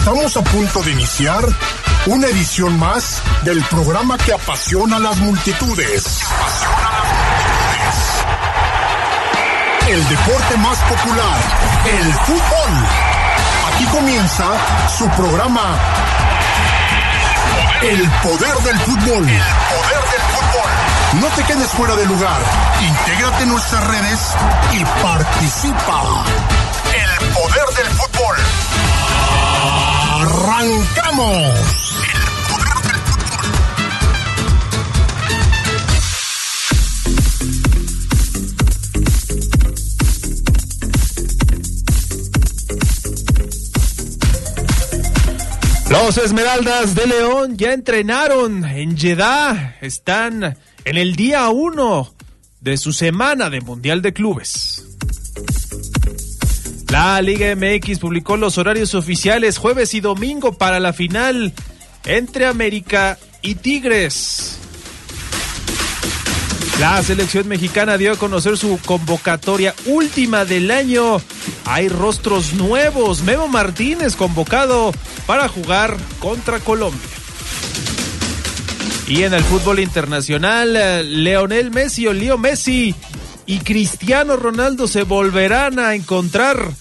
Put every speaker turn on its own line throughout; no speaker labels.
Estamos a punto de iniciar una edición más del programa que apasiona a las multitudes. El deporte más popular, el fútbol. Aquí comienza su programa El poder del fútbol. El poder del fútbol. No te quedes fuera de lugar. Intégrate en nuestras redes y participa. El poder del fútbol. ¡Arrancamos!
Los Esmeraldas de León ya entrenaron en Jeddah. Están en el día uno de su semana de Mundial de Clubes. La Liga MX publicó los horarios oficiales jueves y domingo para la final entre América y Tigres. La selección mexicana dio a conocer su convocatoria última del año. Hay rostros nuevos. Memo Martínez convocado para jugar contra Colombia. Y en el fútbol internacional, eh, Leonel Messi o Leo Messi y Cristiano Ronaldo se volverán a encontrar.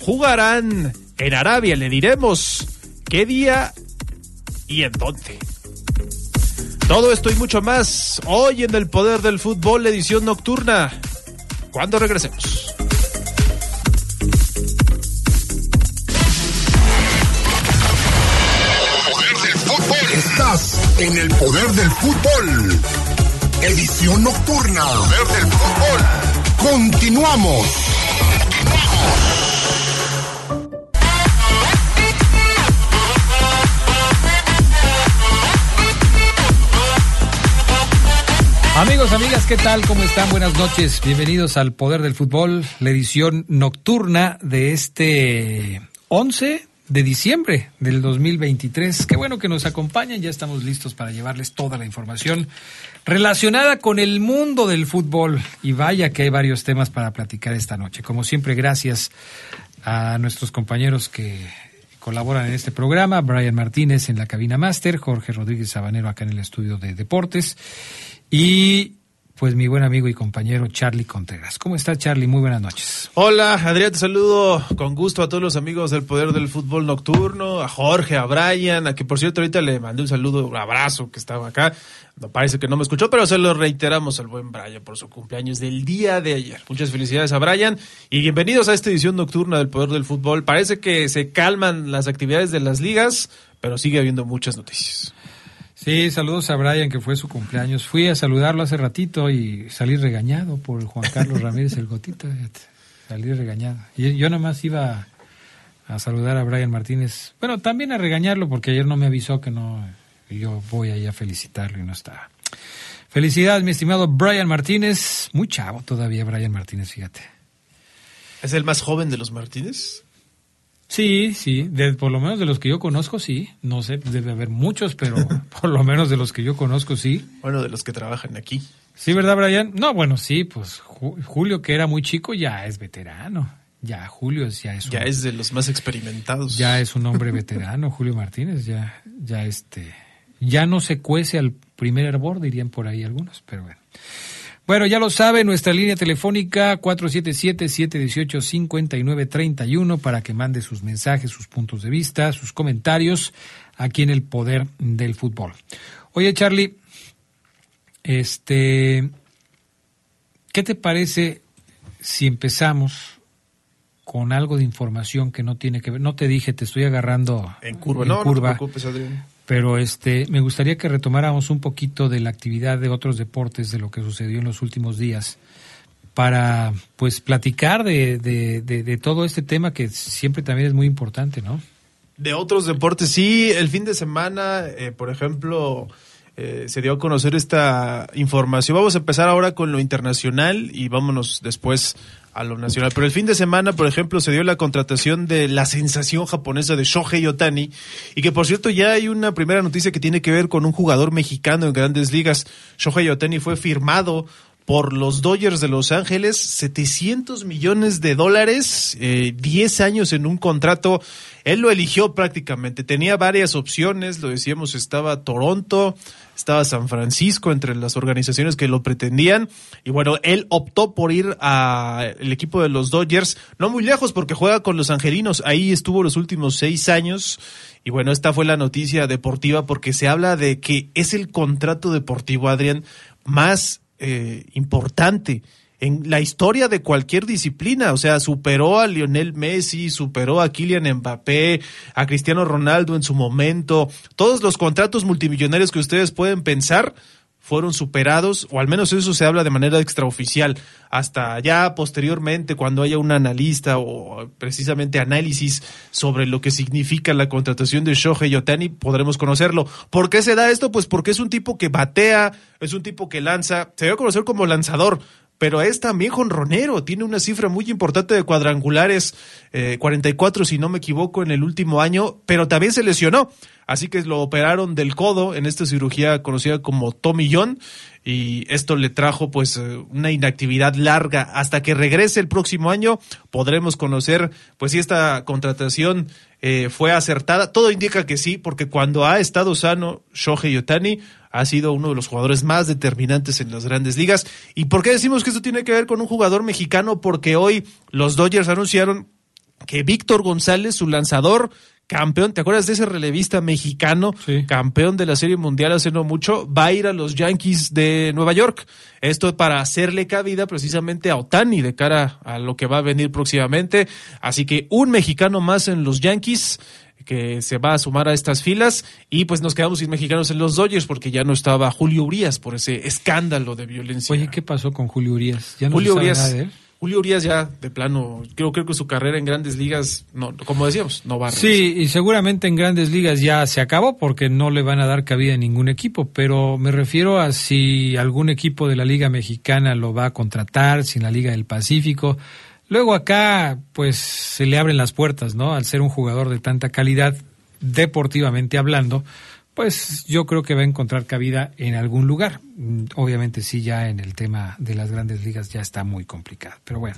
Jugarán en Arabia. Le diremos qué día y en dónde. Todo esto y mucho más hoy en el Poder del Fútbol, edición nocturna. Cuando regresemos.
Estás en el poder del fútbol. Edición nocturna. Poder del fútbol. Continuamos.
Amigos, amigas, ¿qué tal? ¿Cómo están? Buenas noches. Bienvenidos al Poder del Fútbol, la edición nocturna de este 11 de diciembre del 2023. Qué bueno que nos acompañan, ya estamos listos para llevarles toda la información relacionada con el mundo del fútbol. Y vaya que hay varios temas para platicar esta noche. Como siempre, gracias a nuestros compañeros que colaboran en este programa, Brian Martínez en la cabina máster, Jorge Rodríguez Sabanero acá en el estudio de deportes y pues mi buen amigo y compañero Charlie Contreras. ¿Cómo está Charlie? Muy buenas noches.
Hola, Adrián, te saludo con gusto a todos los amigos del Poder del Fútbol Nocturno, a Jorge, a Brian, a que por cierto ahorita le mandé un saludo, un abrazo que estaba acá. No parece que no me escuchó, pero se lo reiteramos al buen Brian por su cumpleaños del día de ayer. Muchas felicidades a Brian y bienvenidos a esta edición nocturna del Poder del Fútbol. Parece que se calman las actividades de las ligas, pero sigue habiendo muchas noticias.
Sí, saludos a Brian, que fue su cumpleaños. Fui a saludarlo hace ratito y salí regañado por Juan Carlos Ramírez el Gotita. Salí regañado. Y yo nomás iba a saludar a Brian Martínez. Bueno, también a regañarlo porque ayer no me avisó que no. Yo voy ahí a felicitarlo y no estaba. Felicidades, mi estimado Brian Martínez. Muy chavo todavía, Brian Martínez, fíjate.
¿Es el más joven de los Martínez?
Sí, sí, de, por lo menos de los que yo conozco, sí. No sé, debe haber muchos, pero por lo menos de los que yo conozco, sí.
Bueno, de los que trabajan aquí.
Sí, ¿verdad, Brian? No, bueno, sí, pues Julio, que era muy chico, ya es veterano. Ya, Julio ya es
un, Ya es de los más experimentados.
Ya es un hombre veterano, Julio Martínez, ya, ya este, ya no se cuece al primer hervor, dirían por ahí algunos, pero bueno. Bueno, ya lo sabe, nuestra línea telefónica 477-718-5931 para que mande sus mensajes, sus puntos de vista, sus comentarios aquí en el Poder del Fútbol. Oye, Charlie, este, ¿qué te parece si empezamos con algo de información que no tiene que ver? No te dije, te estoy agarrando
en curva. no, no te preocupes, Adrián
pero este me gustaría que retomáramos un poquito de la actividad de otros deportes, de lo que sucedió en los últimos días, para pues platicar de, de, todo este tema que siempre también es muy importante, ¿no?
De otros deportes, sí, el fin de semana, eh, por ejemplo, eh, se dio a conocer esta información. Vamos a empezar ahora con lo internacional y vámonos después a lo nacional. Pero el fin de semana, por ejemplo, se dio la contratación de la sensación japonesa de Shohei Otani y que por cierto ya hay una primera noticia que tiene que ver con un jugador mexicano en grandes ligas. Shohei Otani fue firmado por los Dodgers de Los Ángeles, 700 millones de dólares, eh, 10 años en un contrato. Él lo eligió prácticamente, tenía varias opciones, lo decíamos, estaba Toronto, estaba San Francisco entre las organizaciones que lo pretendían. Y bueno, él optó por ir al equipo de los Dodgers, no muy lejos porque juega con los Angelinos, ahí estuvo los últimos seis años. Y bueno, esta fue la noticia deportiva porque se habla de que es el contrato deportivo, Adrián, más eh, importante en la historia de cualquier disciplina, o sea, superó a Lionel Messi, superó a Kylian Mbappé, a Cristiano Ronaldo en su momento, todos los contratos multimillonarios que ustedes pueden pensar fueron superados, o al menos eso se habla de manera extraoficial, hasta ya posteriormente cuando haya un analista o precisamente análisis sobre lo que significa la contratación de Shohei Otani, podremos conocerlo. ¿Por qué se da esto? Pues porque es un tipo que batea, es un tipo que lanza, se debe conocer como lanzador, pero es también jonronero, tiene una cifra muy importante de cuadrangulares, eh, 44 si no me equivoco en el último año, pero también se lesionó, así que lo operaron del codo en esta cirugía conocida como Tommy John y esto le trajo pues eh, una inactividad larga hasta que regrese el próximo año podremos conocer pues si esta contratación eh, fue acertada, todo indica que sí, porque cuando ha estado sano Shohei Otani ha sido uno de los jugadores más determinantes en las grandes ligas. ¿Y por qué decimos que esto tiene que ver con un jugador mexicano? Porque hoy los Dodgers anunciaron que Víctor González, su lanzador, campeón, ¿te acuerdas de ese relevista mexicano,
Sí.
campeón de la Serie Mundial hace no mucho, va a ir a los Yankees de Nueva York? Esto para hacerle cabida precisamente a Otani de cara a lo que va a venir próximamente. Así que un mexicano más en los Yankees que se va a sumar a estas filas y pues nos quedamos sin mexicanos en los Dodgers porque ya no estaba Julio Urias por ese escándalo de violencia.
Oye, ¿qué pasó con Julio Urias? ¿Ya no
Julio
se sabe
Urias,
nada de él?
Julio Urias ya de plano, creo, creo que su carrera en grandes ligas, no, como decíamos, no va a
Sí, y seguramente en grandes ligas ya se acabó porque no le van a dar cabida a ningún equipo, pero me refiero a si algún equipo de la Liga Mexicana lo va a contratar, si en la Liga del Pacífico. Luego acá, pues se le abren las puertas, ¿no? Al ser un jugador de tanta calidad, deportivamente hablando, pues yo creo que va a encontrar cabida en algún lugar. Mm, Obviamente sí, ya en el tema de las grandes ligas ya está muy complicado, pero bueno,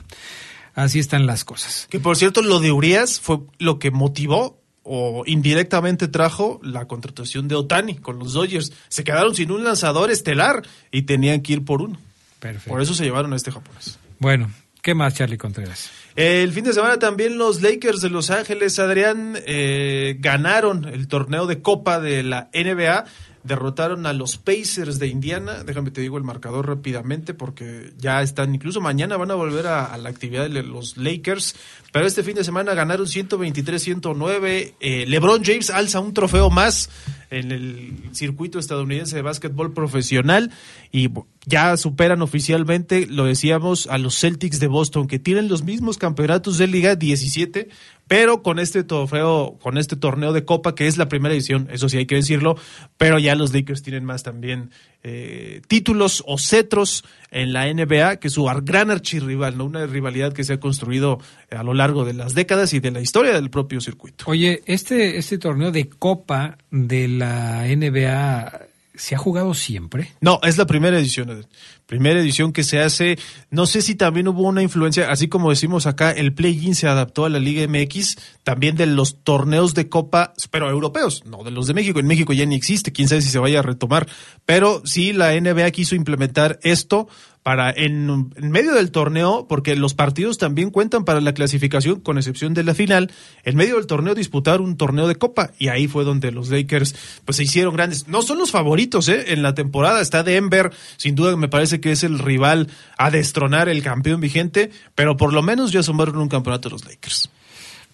así están las cosas.
Que por cierto, lo de Urias fue lo que motivó o indirectamente trajo la contratación de Otani con los Dodgers. Se quedaron sin un lanzador estelar y tenían que ir por uno.
Perfecto.
Por eso se llevaron a este japonés.
Bueno, ¿qué más, Charlie Contreras?
El fin de semana también los Lakers de Los Ángeles, Adrián, eh, ganaron el torneo de Copa de la NBA. Derrotaron a los Pacers de Indiana. Déjame te digo el marcador rápidamente porque ya están, incluso mañana van a volver a, a la actividad de los Lakers. Pero este fin de semana ganaron 123-109. Eh, LeBron James alza un trofeo más en el circuito estadounidense de básquetbol profesional y ya superan oficialmente, lo decíamos, a los Celtics de Boston, que tienen los mismos campeonatos de Liga 17, pero con este trofeo, con este torneo de Copa, que es la primera edición, eso sí hay que decirlo, pero ya los Lakers tienen más también eh, títulos o cetros en la NBA, que es su gran archirrival, ¿no? una rivalidad que se ha construido a lo largo de las décadas y de la historia del propio circuito.
Oye, este, este torneo de Copa de la NBA se ha jugado siempre.
No, es la primera edición. Eden. Primera edición que se hace. No sé si también hubo una influencia, así como decimos acá, el play-in se adaptó a la Liga MX, también de los torneos de Copa, pero europeos, no de los de México. En México ya ni existe, quién sabe si se vaya a retomar. Pero sí, la NBA quiso implementar esto para en, medio del torneo, porque los partidos también cuentan para la clasificación, con excepción de la final, en medio del torneo disputar un torneo de copa, y ahí fue donde los Lakers pues se hicieron grandes. No son los favoritos, ¿eh? En la temporada está Denver, sin duda me parece que es el rival a destronar el campeón vigente, pero por lo menos ya sumaron un campeonato los Lakers.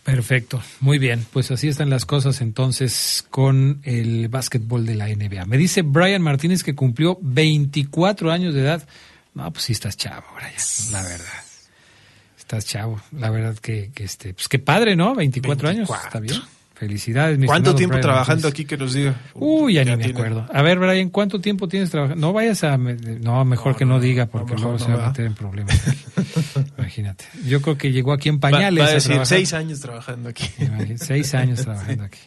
Perfecto, muy bien. Pues así están las cosas entonces con el básquetbol de la NBA. Me dice Brian Martínez que cumplió 24 años de edad. No, pues sí estás chavo, Brian, la verdad. Estás chavo, la verdad que, que este, pues qué padre, ¿no? 24, años,
24.
está bien. Felicidades, mi
¿Cuánto tiempo
Brian
trabajando aquí que nos diga?
Uy, ya, ni me
tiene-
acuerdo. A ver, Brian, ¿cuánto tiempo tienes trabajando? No vayas a... No, mejor
No,
que no,
no,
diga porque luego se va a meter en problemas. Imagínate. Yo creo que llegó aquí en pañales.
va a
a
decir seis años trabajando aquí.
Imagínate, Seis años trabajando aquí.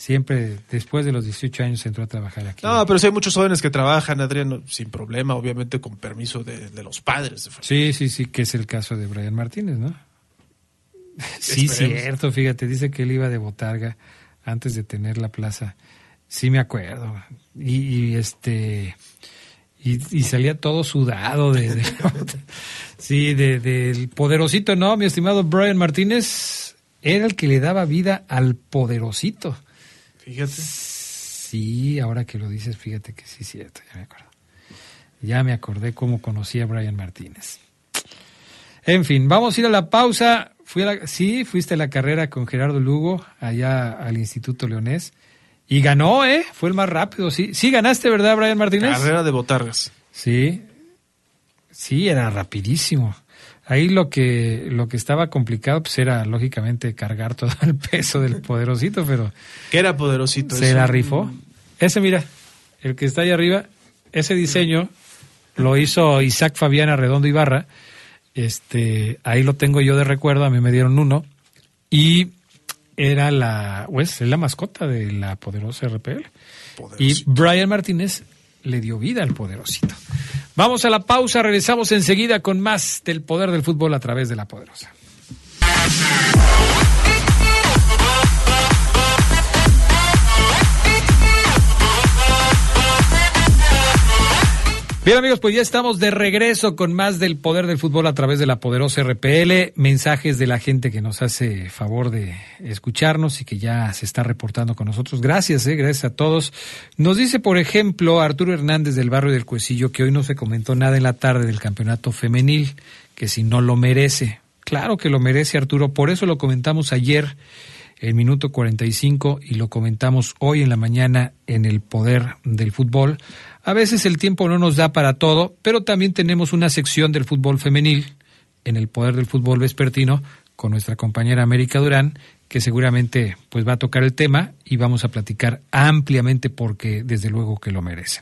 Siempre después de los 18 años entró a trabajar aquí.
No, pero sí hay muchos jóvenes que trabajan, Adrián, sin problema, obviamente con permiso de, de los padres. de.
Sí, sí, sí, que es el caso de Brian Martínez, ¿no? Sí,
Esperemos.
cierto, fíjate, dice que él iba de botarga antes de tener la plaza. Sí, me acuerdo. Y, y, este. Y, y salía todo sudado de. de- sí, de- del poderosito, ¿no? Mi estimado Brian Martínez era el que le daba vida al poderosito.
Fíjate.
Sí, ahora que lo dices, fíjate que sí es cierto, ya me acuerdo. Ya me acordé cómo conocí a Brian Martínez. En fin, vamos a ir a la pausa. Fui a la- sí, fuiste a la carrera con Gerardo Lugo, allá al Instituto Leonés. Y ganó, ¿eh? Fue el más rápido, sí. Sí, ganaste, ¿verdad, Brian Martínez?
Carrera de botargas.
Sí. Sí, era rapidísimo. Ahí lo que, lo que estaba complicado, pues era lógicamente cargar todo el peso del poderosito, pero
Que era poderosito.
se la rifó. Ese, mira, el que está ahí arriba, ese diseño lo hizo Isaac Fabiana Redondo Ibarra. Este, ahí lo tengo yo de recuerdo, a mí me dieron uno. Y era la, pues, es la mascota de la poderosa RPL. Y
Poderosito.
Brian Martínez le dio vida al poderosito. Vamos a la pausa, regresamos enseguida con más del poder del fútbol a través de la poderosa. Bien amigos, pues ya estamos de regreso con más del poder del fútbol a través de la poderosa RPL, mensajes de la gente que nos hace favor de escucharnos y que ya se está reportando con nosotros. Gracias, eh, gracias a todos. Nos dice, por ejemplo, Arturo Hernández del barrio del Cuecillo que hoy no se comentó nada en la tarde del campeonato femenil, que si no lo merece. Claro que lo merece Arturo, por eso lo comentamos ayer el minuto 45 y lo comentamos hoy en la mañana en el poder del fútbol. A veces el tiempo no nos da para todo, pero también tenemos una sección del fútbol femenil en el poder del fútbol vespertino con nuestra compañera América Durán, que seguramente pues va a tocar el tema y vamos a platicar ampliamente porque desde luego que lo merece.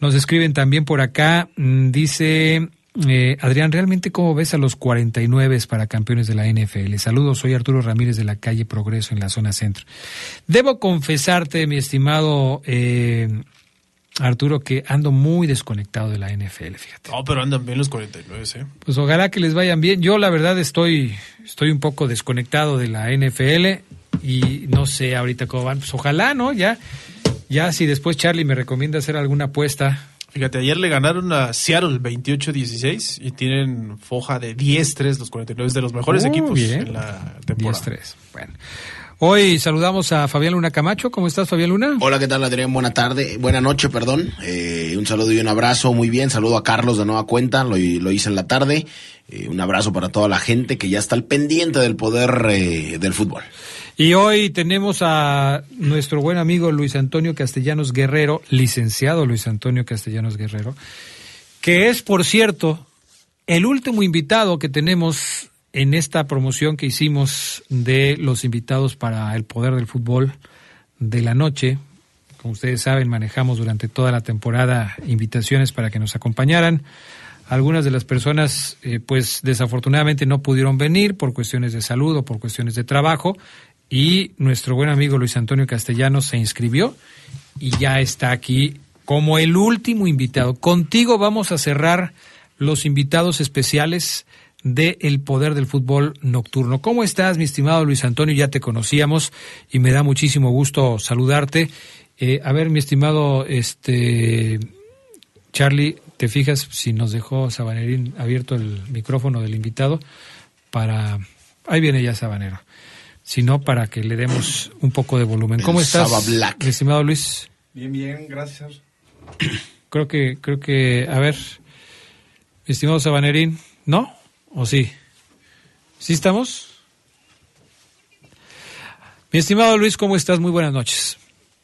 Nos escriben también por acá, mm, dice eh, Adrián, ¿realmente cómo ves a los 49 para campeones de la NFL? Saludos, soy Arturo Ramírez de la calle Progreso en la zona centro. Debo confesarte, mi estimado eh, Arturo, que ando muy desconectado de la NFL, fíjate.
No, pero andan bien los 49, ¿eh?
Pues ojalá que les vayan bien. Yo la verdad estoy, estoy un poco desconectado de la NFL y no sé ahorita cómo van. Pues ojalá, ¿no? Ya, ya si después Charlie me recomienda hacer alguna apuesta.
Fíjate, ayer le ganaron a Seattle 28-16 y tienen foja de 10-3 los 49 de los mejores
Uh,
equipos
bien.
en la temporada.
10-3. Bueno. Hoy saludamos a Fabián Luna Camacho. ¿Cómo estás, Fabián Luna?
Hola, ¿qué tal Adrián? Buena tarde, buena noche, perdón. Eh, un saludo y un abrazo, muy bien. Saludo a Carlos de nueva cuenta, lo, lo hice en la tarde. Eh, un abrazo para toda la gente que ya está al pendiente del poder eh, del fútbol.
Y hoy tenemos a nuestro buen amigo Luis Antonio Castellanos Guerrero, licenciado Luis Antonio Castellanos Guerrero, que es, por cierto, el último invitado que tenemos en esta promoción que hicimos de los invitados para el poder del fútbol de la noche. Como ustedes saben, manejamos durante toda la temporada invitaciones para que nos acompañaran. Algunas de las personas, eh, pues desafortunadamente no pudieron venir por cuestiones de salud o por cuestiones de trabajo. Y nuestro buen amigo Luis Antonio Castellanos se inscribió y ya está aquí como el último invitado. Contigo vamos a cerrar los invitados especiales de El Poder del Fútbol Nocturno. ¿Cómo estás, mi estimado Luis Antonio? Ya te conocíamos y me da muchísimo gusto saludarte. Eh, a ver, mi estimado este Charlie, ¿te fijas si nos dejó Sabanerín abierto el micrófono del invitado? Para... Ahí viene ya Sabanero. Si no, para que le demos un poco de volumen.
El
¿Cómo estás, mi estimado Luis?
Bien, bien, gracias.
Creo que, creo que, a ver, mi estimado Sabanerín, ¿no? ¿O sí? ¿Sí estamos? Mi estimado Luis, ¿cómo estás? Muy buenas noches.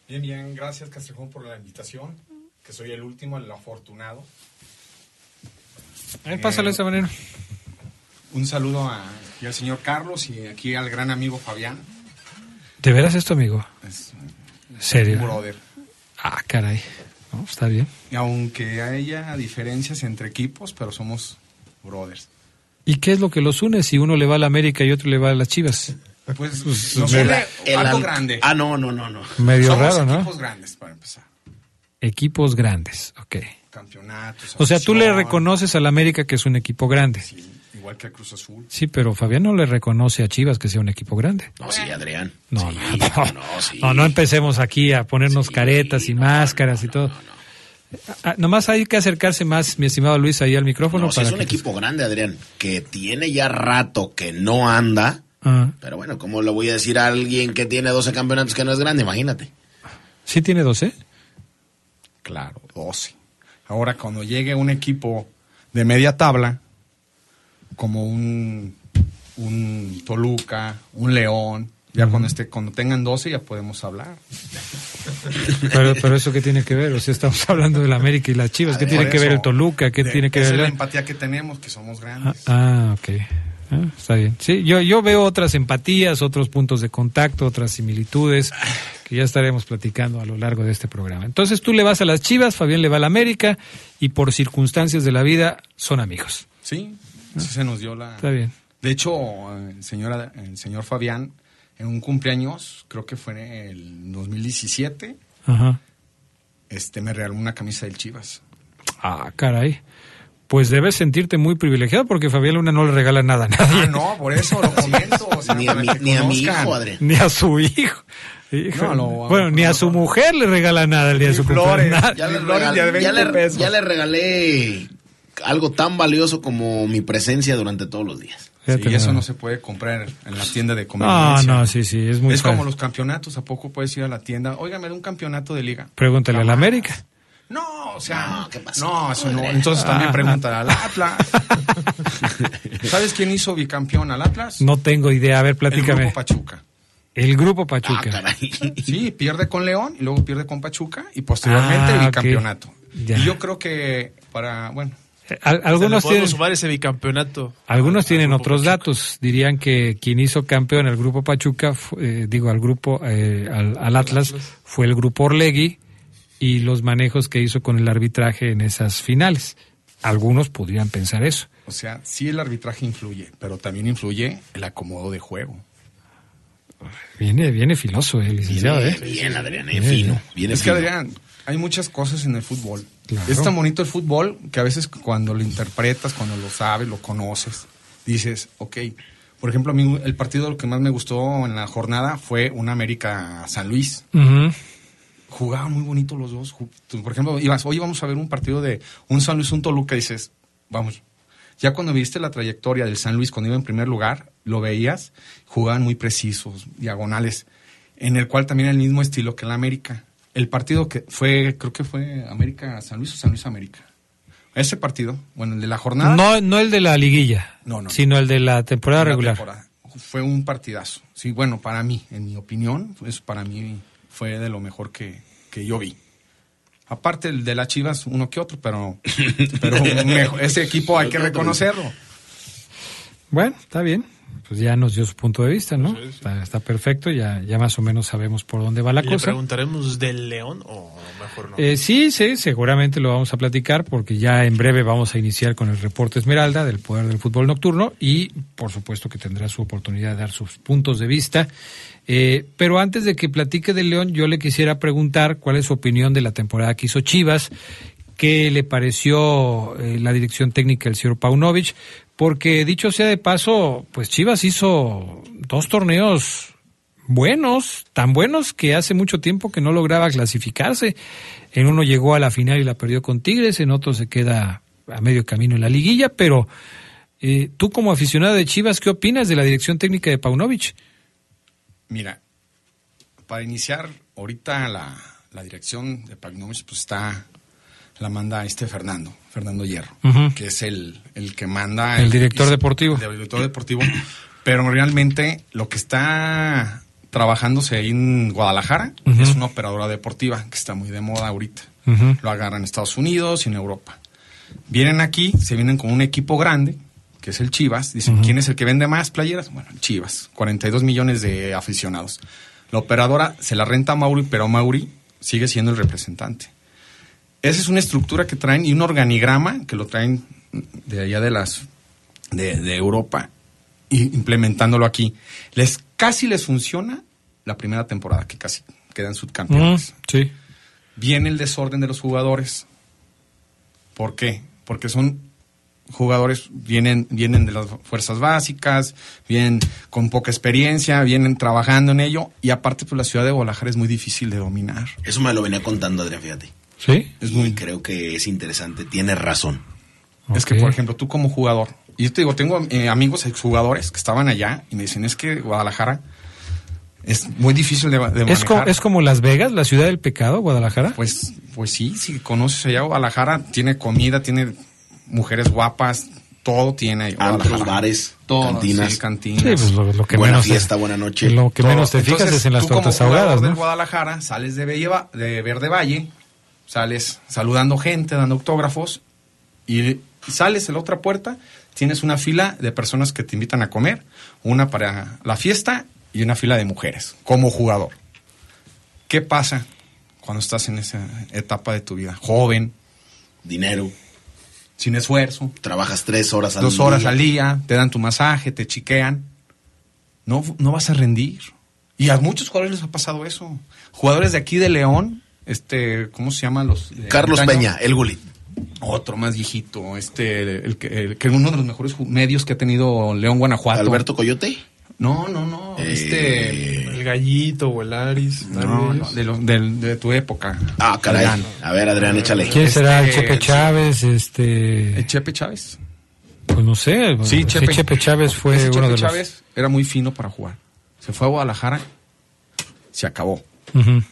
Bien, bien, gracias Castrejón por la invitación, que soy el último, el afortunado.
A ver, pásale,
Eh,
Sabanero.
Un saludo a, y al señor Carlos y aquí al gran amigo Fabián.
¿De veras esto, amigo?
Es
¿Serio?
brother.
Ah, caray. No, está bien.
Y aunque haya diferencias entre equipos, pero somos brothers.
¿Y qué es lo que los une si uno le va a la América y otro le va a las Chivas?
Pues
Pues,
nos
me-
une
El
algo
al-
grande.
Ah, no, no, no, no.
Medio
Somos
raro, ¿no?
equipos grandes para empezar.
Equipos grandes, ok.
Campeonatos.
O sea, tú le reconoces al América que es un equipo grande.
Sí, igual que a Cruz Azul.
Sí, pero Fabián no le reconoce a Chivas que sea un equipo grande.
No, sí, Adrián.
No,
Sí,
no, no,
no, sí.
no, no empecemos aquí a ponernos
Sí,
caretas y
no,
máscaras
no,
y todo. Ah, nomás hay que acercarse más, mi estimado Luis, ahí al micrófono.
No, es un
que-
equipo grande, Adrián, que tiene ya rato que no anda.
Ah,
Pero bueno, ¿cómo le voy a decir a alguien que tiene 12 campeonatos que no es grande? Imagínate.
¿Sí tiene 12?
Claro, 12. Ahora, cuando llegue un equipo de media tabla, como un, un Toluca, un León, ya cuando, esté, cuando tengan 12 ya podemos hablar.
Pero, pero eso qué tiene que ver, o sea, estamos hablando del América y las Chivas, ¿qué
Por
tiene que ver el Toluca? ¿Qué
de-
tiene que
esa
ver?
es la empatía que tenemos, que somos
Ah,
grandes.
ah, ok. Ah, está bien. Sí, yo, yo veo otras empatías, otros puntos de contacto, otras similitudes que ya estaremos platicando a lo largo de este programa. Entonces tú le vas a las Chivas, Fabián le va a la América y por circunstancias de la vida son amigos.
Sí, sí se nos dio la...
Está bien.
De hecho, eh, el señor, el señor Fabián, en un cumpleaños, creo que fue en el 2017,
Ajá.
este, me regaló una camisa del Chivas.
Ah, caray. Pues debes sentirte muy privilegiado porque Fabián Luna no le regala nada a nadie.
Ah, no, por eso lo comento. o sea,
Ni a mi,
que
ni a mi
conozcan.
hijo, Adrián.
Ni a su hijo. Hijo.
No, lo-
bueno, ni a su mujer le regala nada el día de su
flores.
Ya le,
Flores
regalé,
de
ya,
20
le,
pesos.
ya le regalé algo tan valioso como mi presencia durante todos los días.
Fíjate
Sí, eso
nada.
no se puede comprar en la tienda de
No,
conveniencia.
no, sí, sí, es muy
es como los campeonatos, ¿a poco puedes ir a la tienda? Oiga, me da un campeonato de liga.
Pregúntale a la
Jamás.
América.
No, o sea,
No,
no,
¿qué pasó?
eso no. Entonces también
Ah.
pregúntale al Atlas. ¿Sabes quién hizo bicampeón al Atlas?
No tengo idea. A ver,
El
platícame.
Grupo Pachuca.
El grupo
Ah,
Pachuca.
caray.
Sí, pierde con León y luego pierde con Pachuca y posteriormente
Ah,
el bicampeonato. Y yo creo que para, bueno,
al-
Algunos
tienen,
sumar ese bicampeonato.
algunos
al
tienen otros
Pachuca.
datos. Dirían que quien hizo campeón al grupo Pachuca, eh, digo al grupo, eh, al, al Atlas, fue el grupo Orlegui y los manejos que hizo con el arbitraje en esas finales. Algunos podrían pensar eso.
o sea, sí el arbitraje influye, pero también influye el acomodo de juego.
Viene, viene filoso licenciado,
Viene
¿eh?
bien, Adrián, eh,
Viene
fino.
bien.
Viene
es que. Adrián, hay muchas cosas en el fútbol.
Claro.
Es tan bonito el fútbol que a veces cuando lo interpretas, cuando lo sabes, lo conoces, dices, ok. Por ejemplo, a mí el partido que más me gustó en la jornada fue un América San Luis. Jugaban muy bonito los dos. Por ejemplo, ibas, hoy vamos a ver un partido de un San Luis, un Toluca, y dices, vamos. Ya cuando viste la trayectoria del San Luis cuando iba en primer lugar, lo veías, jugaban muy precisos, diagonales, en el cual también el mismo estilo que el América. El partido que fue, creo que fue América San Luis o San Luis América. Ese partido, bueno, el de la jornada.
No, no el de la liguilla,
No, no.
sino el de la temporada
la
regular.
temporada. Fue un partidazo. Sí, bueno, para mí, en mi opinión, pues para mí fue de lo mejor que, que yo vi. Aparte el de las Chivas, uno que otro, pero, pero mejor- ese equipo hay que reconocerlo.
Bueno, está bien. Pues ya nos dio su punto de vista, ¿no? Está, está perfecto, ya, ya más o menos sabemos por dónde va la
¿Y ¿Le
cosa.
preguntaremos del León o mejor no?
Eh, sí, sí, seguramente lo vamos a platicar porque ya en breve vamos a iniciar con el reporte Esmeralda del Poder del Fútbol Nocturno y por supuesto que tendrá su oportunidad de dar sus puntos de vista. Eh, pero antes de que platique del León, yo le quisiera preguntar cuál es su opinión de la temporada que hizo Chivas, qué le pareció eh, la dirección técnica del señor Paunovic, porque dicho sea de paso, pues Chivas hizo dos torneos buenos, tan buenos que hace mucho tiempo que no lograba clasificarse. En uno llegó a la final y la perdió con Tigres, en otro se queda a medio camino en la liguilla, pero eh, tú como aficionado de Chivas, ¿qué opinas de la dirección técnica de Paunovic?
Mira, para iniciar, ahorita la, la dirección de Pagnovich pues está, la manda este Fernando, Fernando Hierro, que es el, el que manda...
El director deportivo.
El director deportivo. Pero realmente lo que está trabajándose ahí en Guadalajara es una operadora deportiva que está muy de moda ahorita. Lo agarran en Estados Unidos y en Europa. Vienen aquí, se vienen con un equipo grande, que es el Chivas. Dicen, ¿quién es el que vende más playeras? Bueno, el Chivas, 42 millones de aficionados. La operadora se la renta a Mauri, pero Mauri sigue siendo el representante. Esa es una estructura que traen y un organigrama que lo traen de allá de las de, de Europa y implementándolo aquí. Les casi les funciona la primera temporada, que casi quedan subcampeones.
Mm, sí.
Viene el desorden de los jugadores. ¿Por qué? Porque son jugadores vienen vienen de las fuerzas básicas, vienen con poca experiencia, vienen trabajando en ello y aparte pues la ciudad de Guadalajara es muy difícil de dominar.
Eso me lo venía contando Adrián, fíjate.
Sí.
Es muy
creo que es interesante, tiene razón.
Es que, por ejemplo, tú como jugador, y yo te digo, tengo eh, amigos exjugadores que estaban allá y me dicen, es que Guadalajara es muy difícil de, de manejar.
¿Es, co- es como Las Vegas, la ciudad del pecado, Guadalajara.
Pues, pues sí, si conoces allá Guadalajara, tiene comida, tiene mujeres guapas, todo tiene ahí.
Antros, bares,
Todo,
cantinas.
sí, cantinas.
Sí, pues lo, lo que
buena
menos
fiesta, buena noche.
Lo que
Todo.
menos te fijas es en las tortas ahogadas, ¿no?
Guadalajara, sales de, Belleva- de Verde Valle, sales saludando gente, dando autógrafos, y sales en la otra puerta, tienes una fila de personas que te invitan a comer, una para la fiesta y una fila de mujeres, como jugador. ¿Qué pasa cuando estás en esa etapa de tu vida? Joven,
Dinero,
sin esfuerzo,
trabajas tres horas al
dos
día.
horas al día, te dan tu masaje, te chiquean. No, no vas a rendir. Y a muchos jugadores les ha pasado eso. Jugadores de aquí de León, este, ¿cómo se llaman los? de
Carlos
antaño?
Peña, el Gullit.
Otro más viejito, este, el, que, el que uno de los mejores medios que ha tenido León, Guanajuato.
Alberto Coyote.
No, no, no. Este.
El gallito o el Aris.
No, no, de, los- del- de tu época.
Ah, caray.
Adrián.
A ver, Adrián, échale.
¿Quién será? ¿El
Este,
Chepe Chávez? Este.
¿El Chepe Chávez?
Pues no sé.
Sí,
Chepe,
Chepe.
Chávez fue
Ese
uno
Chepe
de los.
Chávez era muy fino para jugar. Se fue a Guadalajara, se acabó.
Ujú.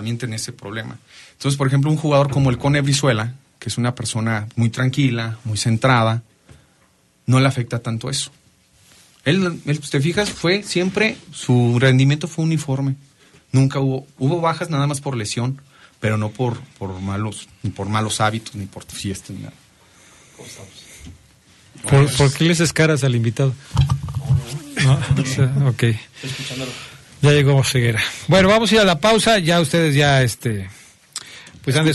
También tiene ese problema. Entonces, por ejemplo, un jugador como el Cone Brizuela, que es una persona muy tranquila, muy centrada, no le afecta tanto eso. Él, él, te fijas, fue siempre, su rendimiento fue uniforme. Nunca hubo, hubo bajas nada más por lesión, pero no por, por malos, ni por malos hábitos, ni por fiestas, ni nada.
¿Por, por qué le haces caras al invitado? No, o sea, ok. Ya llegó Ceguera. Bueno, vamos a ir a la pausa. Ya ustedes ya este pues han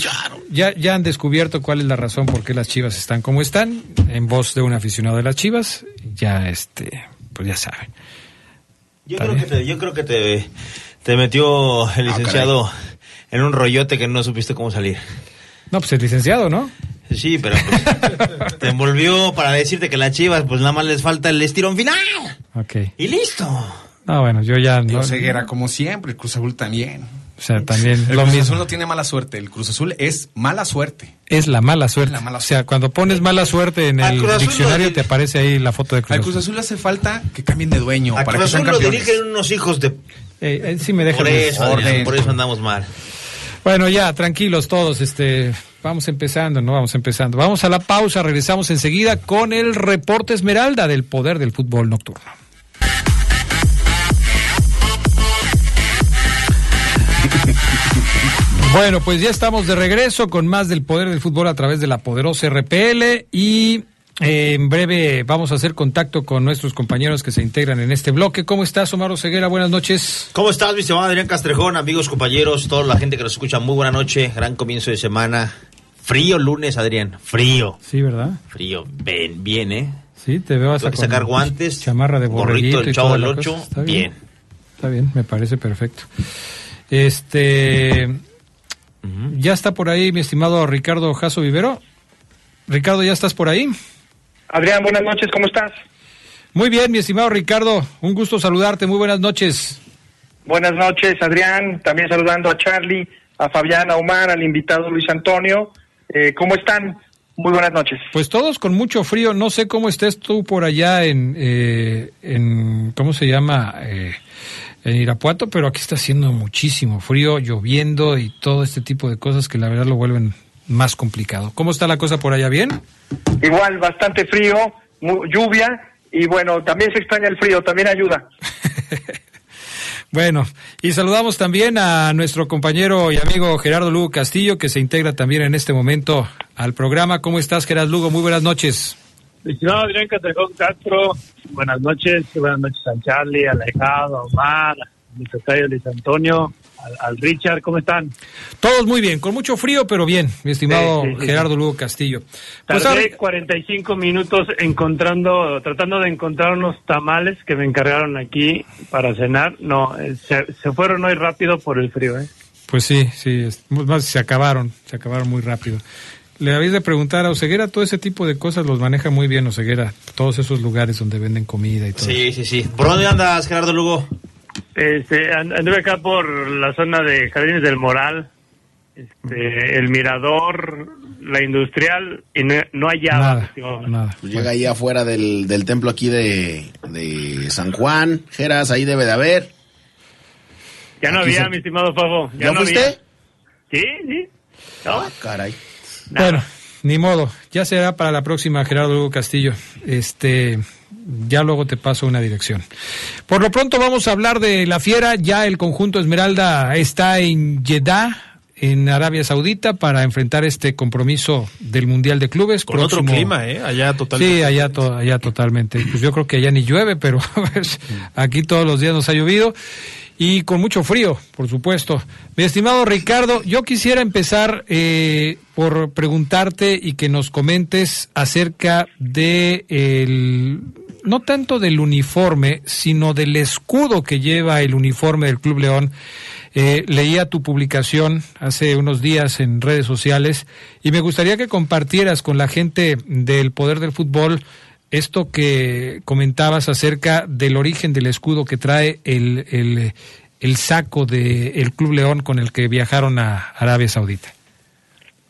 ya, ya han descubierto cuál es la razón por qué las Chivas están como están, en voz de un aficionado de las Chivas. Ya este, pues ya saben.
Yo creo, que te, yo creo que te, te metió el licenciado en un rollote que no supiste cómo salir.
No, pues el licenciado, ¿no?
Sí, pero pues, te envolvió para decirte que las chivas, pues nada más les falta el estirón final.
Ok.
Y listo.
No, bueno, yo ya
Digo,
no.
Ceguera, como siempre, el Cruz Azul también.
O sea, también
El
lo
Cruz
mismo.
Azul no tiene mala suerte, el Cruz Azul es mala suerte.
Es la mala suerte.
La mala
O sea, cuando pones mala suerte en
Al
el diccionario te aparece ahí la foto de Cruz
Al
Azul.
Cruz Azul le hace falta que cambien de dueño
A
para
Cruz
que sean
Azul lo dirigen unos hijos de...
Eh, eh, sí me deja
Por eso, Adrián, por eso andamos mal.
Bueno, ya, tranquilos todos, este, vamos empezando, no vamos empezando. Vamos a la pausa, regresamos enseguida con el reporte Esmeralda del poder del fútbol nocturno. Bueno, pues ya estamos de regreso con más del poder del fútbol a través de la poderosa RPL y eh, en breve vamos a hacer contacto con nuestros compañeros que se integran en este bloque. ¿Cómo estás, Omar Ceguera? Buenas noches.
¿Cómo estás, mi estimado Adrián Castrejón? Amigos, compañeros, toda la gente que nos escucha, muy buena noche, gran comienzo de semana. Frío lunes, Adrián, frío,
Sí, ¿verdad?
frío, ven, bien, ¿eh?
Sí, te veo hasta
Tengo que sacar guantes,
chamarra de
del
y
Chavo del
la
Ocho,
cosa. Está
bien.
Está bien, me parece perfecto. Este, ya está por ahí mi estimado Ricardo Jaso Vivero. Ricardo, ¿ya estás por ahí?
Adrián, buenas noches, ¿cómo estás?
Muy bien, mi estimado Ricardo, un gusto saludarte, muy buenas noches.
Buenas noches, Adrián. También saludando a Charlie, a Fabián, a Omar, al invitado Luis Antonio. Eh, ¿Cómo están? Muy buenas noches.
Pues todos con mucho frío, no sé cómo estés tú por allá en, eh, en ¿cómo se llama? Eh, en Irapuato, pero aquí está haciendo muchísimo frío, lloviendo y todo este tipo de cosas que la verdad lo vuelven más complicado. ¿Cómo está la cosa por allá? ¿Bien?
Igual, bastante frío, lluvia y bueno, también se extraña el frío, también ayuda.
Bueno, y saludamos también a nuestro compañero y amigo Gerardo Lugo Castillo, que se integra también en este momento al programa. ¿Cómo estás, Gerardo Lugo? Muy buenas noches.
Estimado Adrián Catrejón Castro, buenas noches, buenas noches a Charlie, a Alejado, a Omar, a mi tocayo Luis Antonio, al Richard, ¿cómo están?
Todos muy bien, con mucho frío, pero bien, mi estimado
Sí, sí, sí,
Gerardo Lugo Castillo. Pues
Tardé
ahora-
45 minutos encontrando, tratando de encontrar unos tamales que me encargaron aquí para cenar. No, eh, se, se fueron hoy rápido por el frío, ¿eh?
Pues sí, sí, es- más, se acabaron, se acabaron muy rápido. Le habéis de preguntar a Oseguera, todo ese tipo de cosas los maneja muy bien Oseguera, todos esos lugares donde venden comida y todo.
Sí, sí, sí. ¿Por dónde andas, Gerardo Lugo?
Este, and- anduve acá por la zona de Jardines del Moral, este, el Mirador, la Industrial, y no, no hallaba.
Nada.
Pues llega ahí afuera del, del templo aquí de, de San Juan. Geras, ahí debe de haber.
Ya no
Aquí
había,
se-
mi estimado Favo. Ya,
¿Ya
no
fuiste?
había. Sí, sí. No,
Ah, caray.
Bueno, ni modo, ya será para la próxima Gerardo Lugo Castillo. Este, ya luego te paso una dirección. Por lo pronto vamos a hablar de la fiera, ya el conjunto Esmeralda está en Jeddah, en Arabia Saudita, para enfrentar este compromiso del Mundial de Clubes.
Con otro clima, ¿eh? Allá totalmente.
Sí, allá, to- allá totalmente. Pues yo creo que allá ni llueve, pero pues, aquí todos los días nos ha llovido y con mucho frío, por supuesto. Mi estimado Ricardo, yo quisiera empezar eh, por preguntarte y que nos comentes acerca de el no tanto del uniforme, sino del escudo que lleva el uniforme del Club León. Eh, leía tu publicación hace unos días en redes sociales y me gustaría que compartieras con la gente del poder del fútbol esto que comentabas acerca del origen del escudo que trae el, el, saco del Club León con el que viajaron a Arabia Saudita.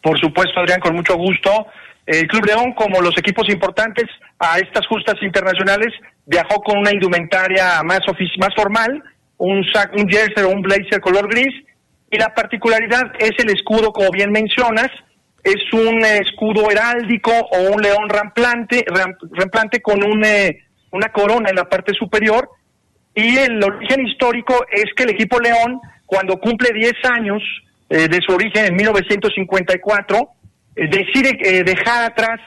Por supuesto, Adrián, con mucho gusto. El Club León, como los equipos importantes a estas justas internacionales, viajó con una indumentaria más, más formal, un, sac, un jersey o un blazer color gris, y la particularidad es el escudo, como bien mencionas, es un escudo heráldico o un león ramplante, ram- ramplante con un, eh, una corona en la parte superior, y el origen histórico es que el equipo León, cuando cumple 10 años eh, de su origen en 1954, eh, decide eh, dejar atrás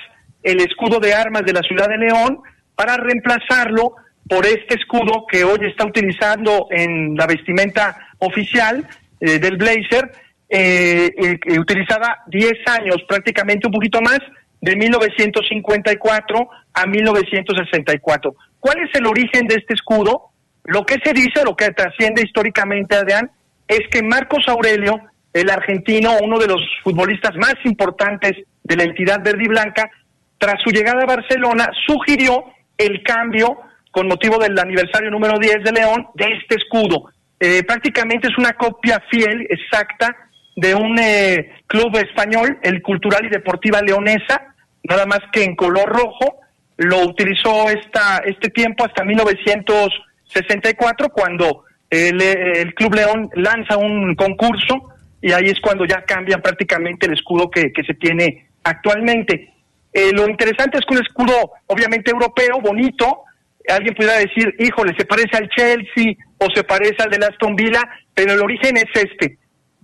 el escudo de armas de la ciudad de León para reemplazarlo por este escudo que hoy está utilizando en la vestimenta oficial eh, del Blazer, eh, eh, utilizada 10 años, prácticamente un poquito más, de 1954 a 1964. ¿Cuál es el origen de este escudo? Lo que se dice, lo que trasciende históricamente, Adrián, es que Marcos Aurelio, el argentino, uno de los futbolistas más importantes de la entidad verde y blanca, tras su llegada a Barcelona, sugirió el cambio con motivo del aniversario número 10 de León de este escudo. Eh, prácticamente es una copia fiel, exacta, de un eh, club español, el Cultural y Deportiva Leonesa, nada más que en color rojo. Lo utilizó esta, este tiempo hasta 1964, cuando el, eh, el Club León lanza un concurso y ahí es cuando ya cambian prácticamente el escudo que, que se tiene actualmente. Eh, lo interesante es que un escudo obviamente europeo, bonito, alguien pudiera decir, híjole, se parece al Chelsea o se parece al de Aston Villa, pero el origen es este.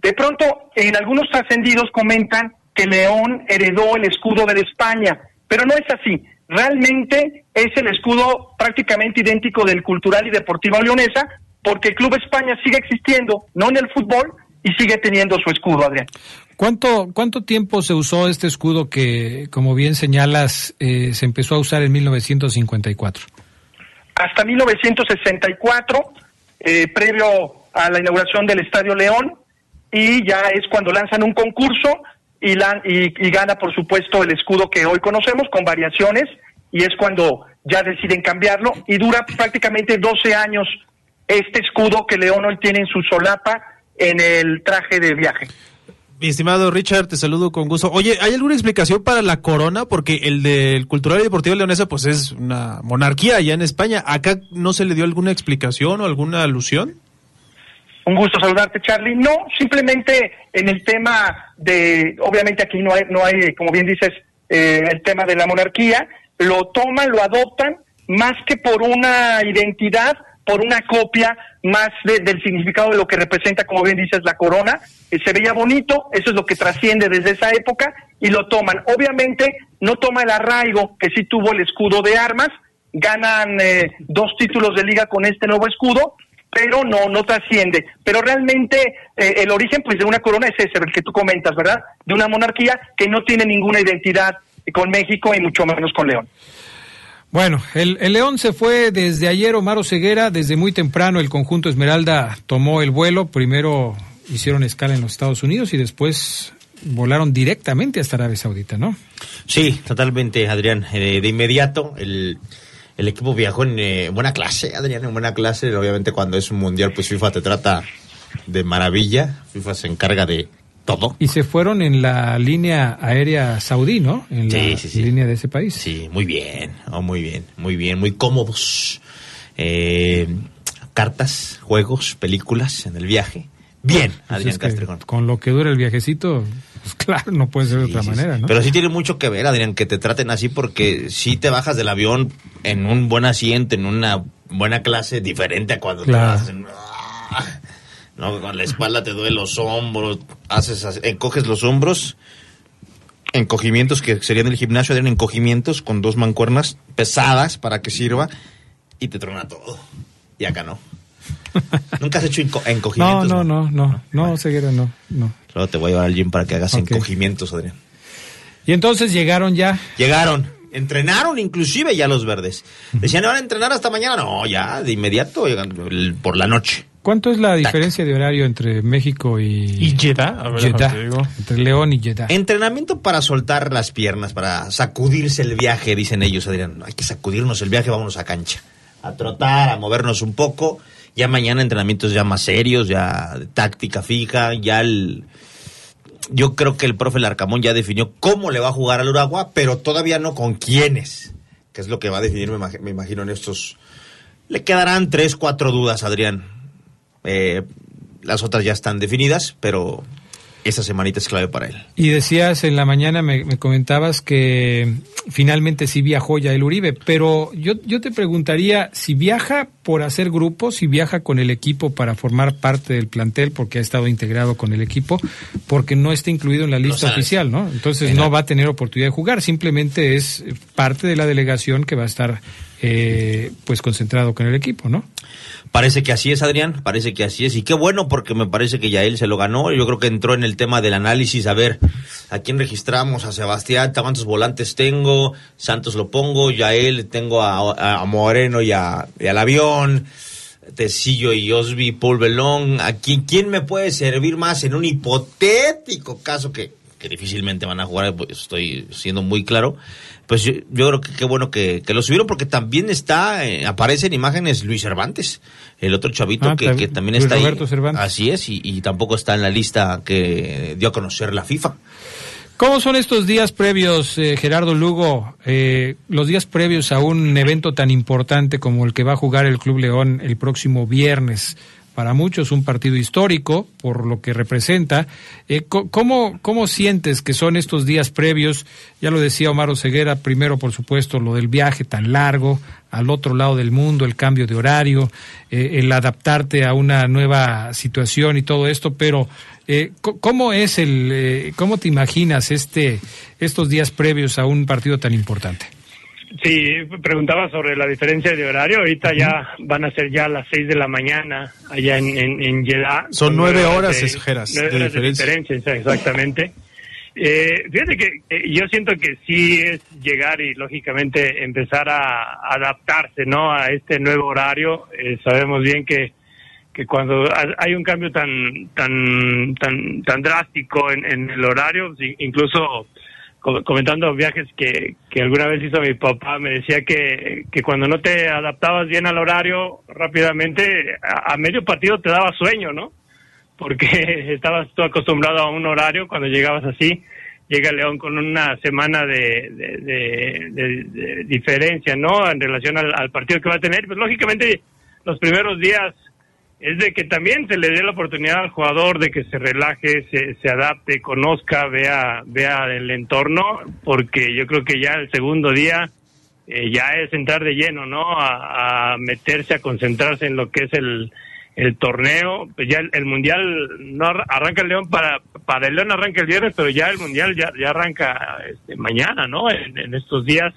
De pronto, en algunos trascendidos comentan que León heredó el escudo de España, pero no es así. Realmente es el escudo prácticamente idéntico del Cultural y Deportivo Leonesa, porque el Club España sigue existiendo, no en el fútbol, y sigue teniendo su escudo, Adrián.
¿Cuánto, ¿Cuánto tiempo se usó este escudo que, como bien señalas, eh, se empezó a usar en 1954?
hasta 1964, eh, previo a la inauguración del Estadio León, y ya es cuando lanzan un concurso y, gana, por supuesto, el escudo que hoy conocemos con variaciones, y es cuando ya deciden cambiarlo, y dura prácticamente 12 años este escudo que León hoy tiene en su solapa en el traje de viaje.
Mi estimado Richard, te saludo con gusto. Oye, ¿hay alguna explicación para la corona? Porque el del Cultural y Deportivo Leonesa, pues es una monarquía allá en España. ¿Acá no se le dio alguna explicación o alguna alusión?
Un gusto saludarte, Charlie. No, simplemente en el tema de, obviamente aquí no hay, no hay, como bien dices, eh, el tema de la monarquía, lo toman, lo adoptan, más que por una identidad, por una copia más de- del significado de lo que representa, como bien dices, la corona. Eh, se veía bonito, eso es lo que trasciende desde esa época, y lo toman. Obviamente no toma el arraigo que sí tuvo el escudo de armas, ganan eh, dos títulos de liga con este nuevo escudo, pero no, no trasciende. Pero realmente eh, el origen pues de una corona es ese, el que tú comentas, ¿verdad? De una monarquía que no tiene ninguna identidad con México y mucho menos con León.
Bueno, el, el, León se fue desde ayer, Omar Ceguera, desde muy temprano el conjunto Esmeralda tomó el vuelo, primero hicieron escala en los Estados Unidos y después volaron directamente hasta Arabia Saudita, ¿no?
Sí, totalmente, Adrián. Eh, de inmediato, el, el, equipo viajó en eh, buena clase, Adrián, en buena clase. Obviamente, cuando es un mundial, pues FIFA te trata de maravilla. FIFA se encarga de todo.
Y se fueron en la línea aérea saudí, ¿no? En
sí,
la
sí, sí.
línea de ese país.
Sí, muy bien, oh, muy bien, muy bien, muy cómodos. Eh, cartas, juegos, películas en el viaje. Bien,
Pues
Adrián Castrejón.
Con lo que dura el viajecito, pues claro, no puede ser de otra
Sí,
manera. ¿no?
Pero sí tiene mucho que ver, Adrián, que te traten así porque si te bajas del avión en un buen asiento, en una buena clase, diferente a cuando
Claro.
te vas en-. No, con la espalda te duele los hombros, haces así, encoges los hombros, encogimientos que serían del gimnasio, Adrián, encogimientos con dos mancuernas pesadas para que sirva y te trona todo. Y acá no. ¿Nunca has hecho enco-
No,
encogimientos?
no, no, no, no, Ceguera, no, no.
Luego te voy a llevar al gym para que hagas encogimientos, Adrián.
Y entonces llegaron ya,
Llegaron, entrenaron inclusive ya los verdes. Decían, ¿van a entrenar hasta mañana? No, ya, de inmediato, por la noche.
¿cuánto es la diferencia de horario entre México y,
¿Y Jeddah? A ver,
Jeddah?
déjame te digo.
Entre León y Jeddah.
Entrenamiento para soltar las piernas, para sacudirse el viaje, dicen ellos, Adrián. Hay que sacudirnos el viaje, vámonos a cancha. A trotar, a movernos un poco. Ya mañana entrenamientos ya más serios, ya de táctica fija, ya el... Yo creo que el profe Larcamón ya definió cómo le va a jugar al Uragua, pero todavía no con quiénes, que es lo que va a definir, me, imag- me imagino, en estos... Le quedarán tres, cuatro dudas, Adrián. Eh, las otras ya están definidas, pero esta semanita es clave para él.
Y decías en la mañana, me, me comentabas que finalmente sí viajó ya el Uribe, pero yo, yo te preguntaría si viaja por hacer grupos, si viaja con el equipo para formar parte del plantel, porque ha estado integrado con el equipo, porque no está incluido en la lista oficial, ¿no? Entonces
En
no va a tener oportunidad de jugar, simplemente es parte de la delegación que va a estar eh, pues concentrado con el equipo, ¿no?
Parece que así es, Adrián, parece que así es. Y qué bueno, porque me parece que ya él se lo ganó. Yo creo que entró en el tema del análisis, a ver, ¿a quién registramos? A Sebastián, ¿cuántos volantes tengo? Santos lo pongo, ya él, tengo a, Moreno y, a, al avión, Tecillo y Osby, Paul Belón. ¿A quién, quién me puede servir más en un hipotético caso que, que difícilmente van a jugar? Pues estoy siendo muy claro. Pues yo, creo que qué bueno que, lo subieron porque también está, eh, aparece en imágenes Luis Cervantes, el otro chavito
Ah,
que, también
Luis
está
Roberto
ahí.
Cervantes.
Así es, y, y tampoco está en la lista que dio a conocer la FIFA.
¿Cómo son estos días previos, eh, Gerardo Lugo? eh, los días previos a un evento tan importante como el que va a jugar el Club León el próximo viernes. Para muchos un partido histórico por lo que representa. Eh, ¿cómo, ¿Cómo sientes que son estos días previos? Ya lo decía Omar Ceguera, primero por supuesto lo del viaje tan largo al otro lado del mundo, el cambio de horario, eh, el adaptarte a una nueva situación y todo esto, pero eh, ¿cómo es el, eh, cómo te imaginas este, estos días previos a un partido tan importante?
Sí, preguntaba sobre la diferencia de horario. Ahorita ya van a ser ya las 6 de la mañana allá en, en, en Jeddah.
Son nueve horas,
de,
Geras,
nueve
de
de
diferencia.
diferencia, exactamente. Eh, fíjate que eh, yo siento que sí es llegar y lógicamente empezar a adaptarse, ¿no? A este nuevo horario. Eh, sabemos bien que que cuando ha- hay un cambio tan tan tan tan drástico en, en el horario, incluso comentando viajes que, que alguna vez hizo mi papá, me decía que, que cuando no te adaptabas bien al horario rápidamente, a, medio partido te daba sueño, ¿no? Porque estabas tú acostumbrado a un horario, cuando llegabas así, llega León con una semana de, de, diferencia, ¿no? En relación al partido que va a tener. Pues lógicamente los primeros días es de que también se le dé la oportunidad al jugador de que se relaje, se, se adapte, conozca, vea, vea el entorno, porque yo creo que ya el segundo día eh, ya es entrar de lleno, ¿no? A, meterse, a concentrarse en lo que es el, el torneo. Pues ya el, mundial no arra- arranca el León para, para el León arranca el viernes, pero ya el mundial ya, ya arranca este, mañana, ¿no? En estos días.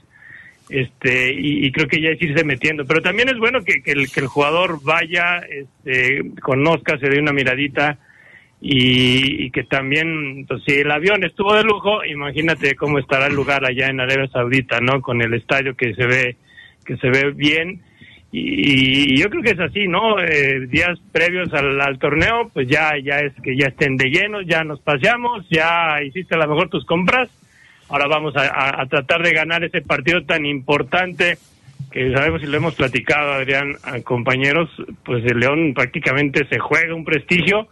Este y, creo que ya es irse metiendo. Pero también es bueno que, que, el, jugador vaya, este, conozca, se dé una miradita y, y que también, pues, si el avión estuvo de lujo, imagínate cómo estará el lugar allá en Arabia Saudita, ¿no? Con el estadio que se ve que se ve bien y, y yo creo que es así, ¿no? Eh, días previos al, al torneo, pues ya ya es que ya estén de lleno, ya nos paseamos, ya hiciste a lo mejor tus compras, ahora vamos a, tratar de ganar ese partido tan importante que sabemos y lo hemos platicado, Adrián, a compañeros, pues el León prácticamente se juega un prestigio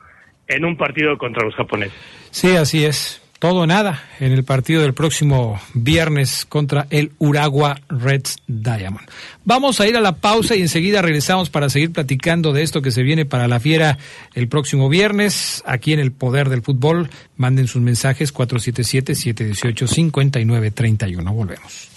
en un partido contra los japoneses.
Sí, así es. Todo nada en el partido del próximo viernes contra el Uragua Reds Diamond. Vamos a ir a la pausa y enseguida regresamos para seguir platicando de esto que se viene para la fiera el próximo viernes aquí en el Poder del Fútbol. Manden sus mensajes 477-718-5931. Volvemos.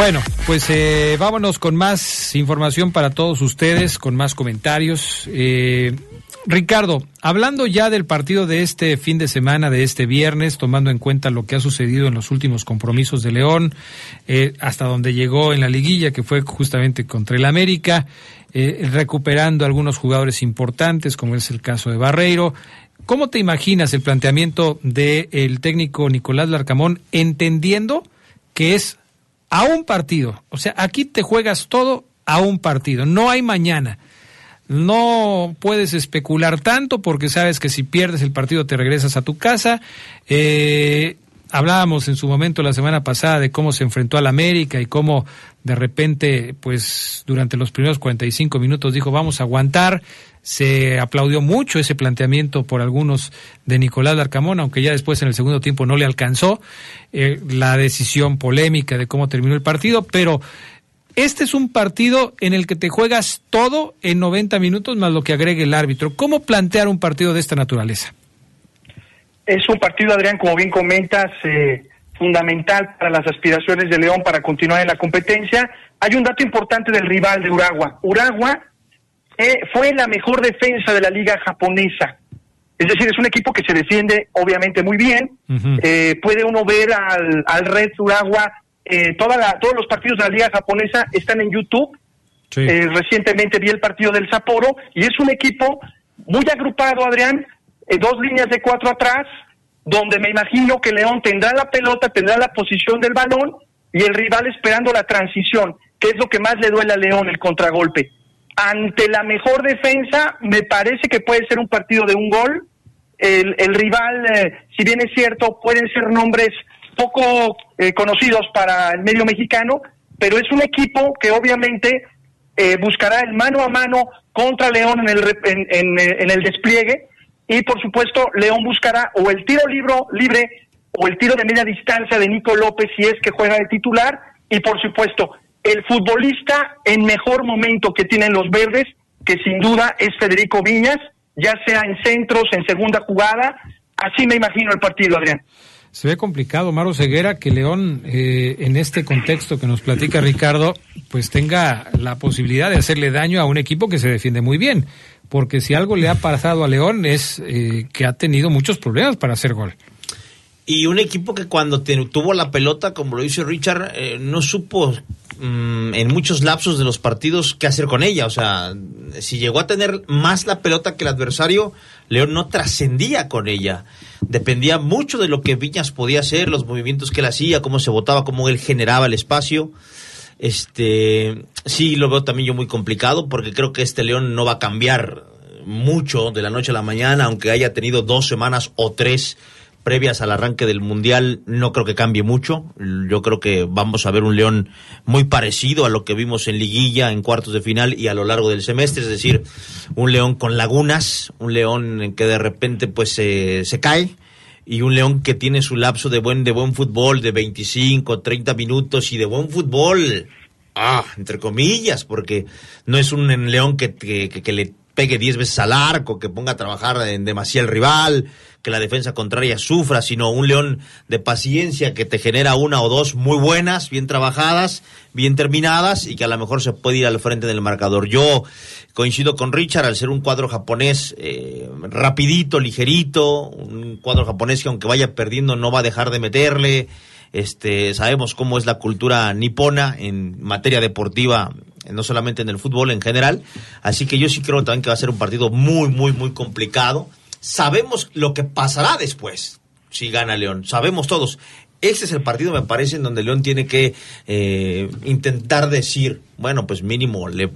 Bueno, pues eh, vámonos con más información para todos ustedes, con más comentarios. Eh, Ricardo, hablando ya del partido de este fin de semana, de este viernes, tomando en cuenta lo que ha sucedido en los últimos compromisos de León, eh, hasta donde llegó en la liguilla, que fue justamente contra el América, eh, recuperando algunos jugadores importantes, como es el caso de Barreiro. ¿Cómo te imaginas el planteamiento del técnico Nicolás Larcamón, entendiendo que es a un partido. O sea, aquí te juegas todo a un partido. No hay mañana. No puedes especular tanto porque sabes que si pierdes el partido te regresas a tu casa. Eh, hablábamos en su momento la semana pasada de cómo se enfrentó al América y cómo de repente, pues durante los primeros 45 minutos dijo vamos a aguantar. Se aplaudió mucho ese planteamiento por algunos de Nicolás Larcamón, aunque ya después en el segundo tiempo no le alcanzó eh, la decisión polémica de cómo terminó el partido, pero este es un partido en el que te juegas todo en 90 minutos más lo que agregue el árbitro. ¿Cómo plantear un partido de esta naturaleza?
Es un partido, Adrián, como bien comentas, eh, fundamental para las aspiraciones de León para continuar en la competencia. Hay un dato importante del rival de Uragua. Uragua eh, fue la mejor defensa de la liga japonesa. Es decir, es un equipo que se defiende obviamente muy bien. Eh, puede uno ver al, al Red Uragua. eh, toda la- todos los partidos de la liga japonesa están en YouTube.
Sí.
Eh, recientemente vi el partido del Sapporo y es un equipo muy agrupado, Adrián, eh, dos líneas de cuatro atrás, donde me imagino que León tendrá la pelota, tendrá la posición del balón y el rival esperando la transición, que es lo que más le duele a León, el contragolpe. Ante la mejor defensa, me parece que puede ser un partido de un gol. El, rival, eh, si bien es cierto, pueden ser nombres poco eh, conocidos para el medio mexicano, pero es un equipo que obviamente eh, buscará el mano a mano contra León en el, en, en, eh, en el despliegue y por supuesto León buscará o el tiro libro, libre o el tiro de media distancia de Nico López si es que juega de titular y por supuesto el futbolista en mejor momento que tienen los verdes, que sin duda es Federico Viñas, ya sea en centros, en segunda jugada, así me imagino el partido, Adrián.
Se ve complicado, Maro Ceguera, que León, eh, en este contexto que nos platica Ricardo, pues tenga la posibilidad de hacerle daño a un equipo que se defiende muy bien. Porque si algo le ha pasado a León es eh, que ha tenido muchos problemas para hacer gol.
Y un equipo que cuando te- tuvo la pelota, como lo dice Richard, eh, no supo mm, en muchos lapsos de los partidos qué hacer con ella. O sea, si llegó a tener más la pelota que el adversario, León no trascendía con ella. Dependía mucho de lo que Viñas podía hacer, los movimientos que él hacía, cómo se botaba, cómo él generaba el espacio. Este, sí, lo veo también yo muy complicado porque creo que este León no va a cambiar mucho de la noche a la mañana, aunque haya tenido dos semanas o tres previas al arranque del Mundial, no creo que cambie mucho. Yo creo que vamos a ver un León muy parecido a lo que vimos en liguilla, en cuartos de final y a lo largo del semestre, es decir, un León con lagunas, un León que de repente pues se cae y un León que tiene su lapso de buen de buen fútbol de 25, 30 minutos y de buen fútbol. Ah, entre comillas, porque no es un León que, que, que- que le pegue 10 veces al arco, que ponga a trabajar en demasía el rival, que la defensa contraria sufra, sino un León de paciencia que te genera una o dos muy buenas, bien trabajadas, bien terminadas y que a lo mejor se puede ir al frente del marcador. Yo coincido con Richard al ser un cuadro japonés eh, rapidito, ligerito, un cuadro japonés que aunque vaya perdiendo no va a dejar de meterle. Este, sabemos cómo es la cultura nipona en materia deportiva no solamente en el fútbol en general. Así que yo sí creo también que va a ser un partido muy, muy, muy complicado. Sabemos lo que pasará después si gana León. Sabemos todos. Ese es el partido, me parece, en donde León tiene que eh, intentar decir, bueno, pues mínimo le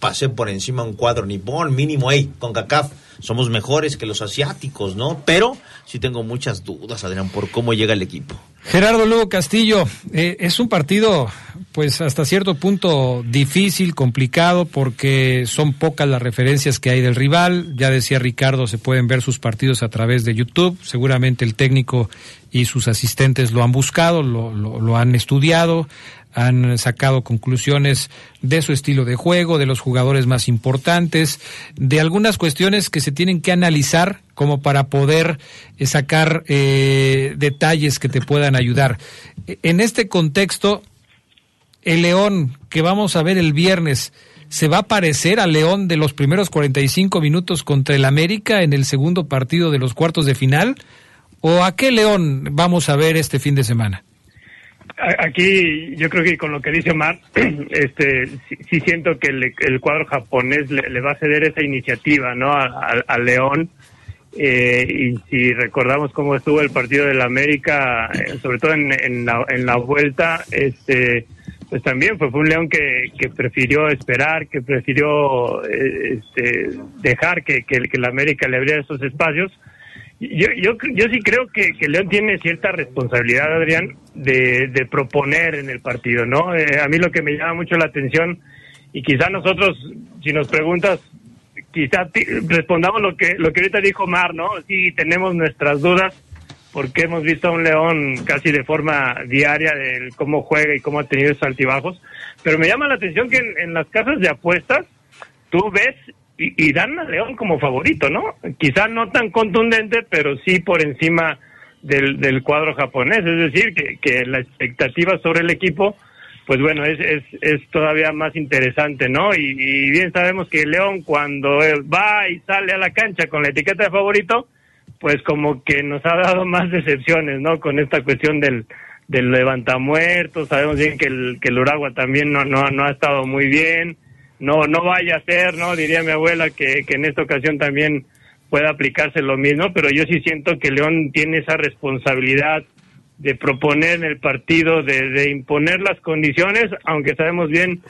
pasé por encima un cuadro nipón, mínimo, hey, con CACAF somos mejores que los asiáticos, ¿no? Pero sí tengo muchas dudas, Adrián, por cómo llega el equipo.
Gerardo Lugo Castillo, eh, es un partido, pues hasta cierto punto difícil, complicado, porque son pocas las referencias que hay del rival. Ya decía Ricardo, se pueden ver sus partidos a través de YouTube. Seguramente el técnico y sus asistentes lo han buscado, lo, lo han estudiado han sacado conclusiones de su estilo de juego, de los jugadores más importantes, de algunas cuestiones que se tienen que analizar como para poder eh, sacar eh, detalles que te puedan ayudar. En este contexto, el León que vamos a ver el viernes, ¿se va a parecer al León de los primeros 45 minutos contra el América en el segundo partido de los cuartos de final? ¿O a qué León vamos a ver este fin de semana?
Aquí yo creo que con lo que dice Omar, este, sí, siento que el, cuadro japonés le, va a ceder esa iniciativa ¿no? al León. Eh, y si recordamos cómo estuvo el partido del América, eh, sobre todo en, la, vuelta, este, pues también fue, fue un León que, que prefirió esperar, que prefirió eh, este, dejar que, que, que el América le abriera esos espacios yo, yo, yo sí creo que, que León tiene cierta responsabilidad, Adrián, de, de proponer en el partido, ¿no? Eh, a mí lo que me llama mucho la atención, y quizá nosotros, si nos preguntas, quizá respondamos lo que, lo que ahorita dijo Mar, ¿no? Sí, tenemos nuestras dudas, porque hemos visto a un León casi de forma diaria de cómo juega y cómo ha tenido esos altibajos, pero me llama la atención que en, en las casas de apuestas, tú ves y, dan a León como favorito, ¿no? Quizá no tan contundente, pero sí por encima del, del cuadro japonés. Es decir, que, que la expectativa sobre el equipo, pues bueno, es, es, es todavía más interesante, ¿no? Y, bien sabemos que León cuando va y sale a la cancha con la etiqueta de favorito, pues como que nos ha dado más decepciones, ¿no? Con esta cuestión del, del levantamuertos, sabemos bien que el, que el Uragua también no, no, no ha estado muy bien, no, no vaya a ser, ¿no? Diría mi abuela que, que en esta ocasión también pueda aplicarse lo mismo, pero yo sí siento que León tiene esa responsabilidad de proponer en el partido, de, de imponer las condiciones, aunque sabemos bien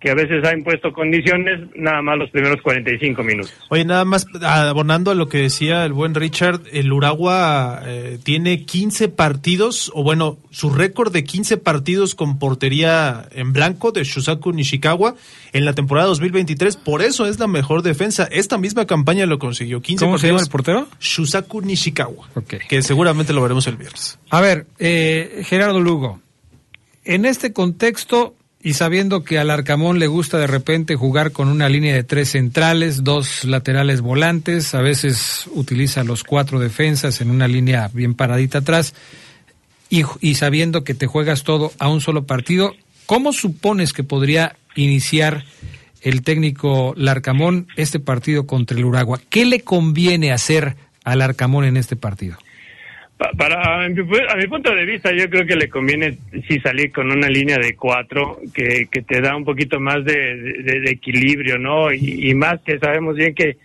que a veces ha impuesto condiciones nada más los primeros 45 minutos.
Oye, nada más abonando a lo que decía el buen Richard, el Uragua eh, tiene 15 partidos, o bueno, su récord de 15 partidos con portería en blanco de Shusaku Nishikawa en la temporada 2023, por eso es la mejor defensa. Esta misma campaña lo consiguió. 15
¿Cómo se llama el portero?
Shusaku Nishikawa, que seguramente lo veremos el viernes.
A ver, eh, Gerardo Lugo, en este contexto y sabiendo que al Arcamón le gusta de repente jugar con una línea de tres centrales, dos laterales volantes, a veces utiliza los cuatro defensas en una línea bien paradita atrás, y, sabiendo que te juegas todo a un solo partido, ¿cómo supones que podría iniciar el técnico Larcamón este partido contra el Uragua? ¿Qué le conviene hacer al Arcamón en este partido?
Para, a mi, punto de vista, yo creo que le conviene sí salir con una línea de cuatro que, que te da un poquito más de, equilibrio, ¿no? Y, más que sabemos bien que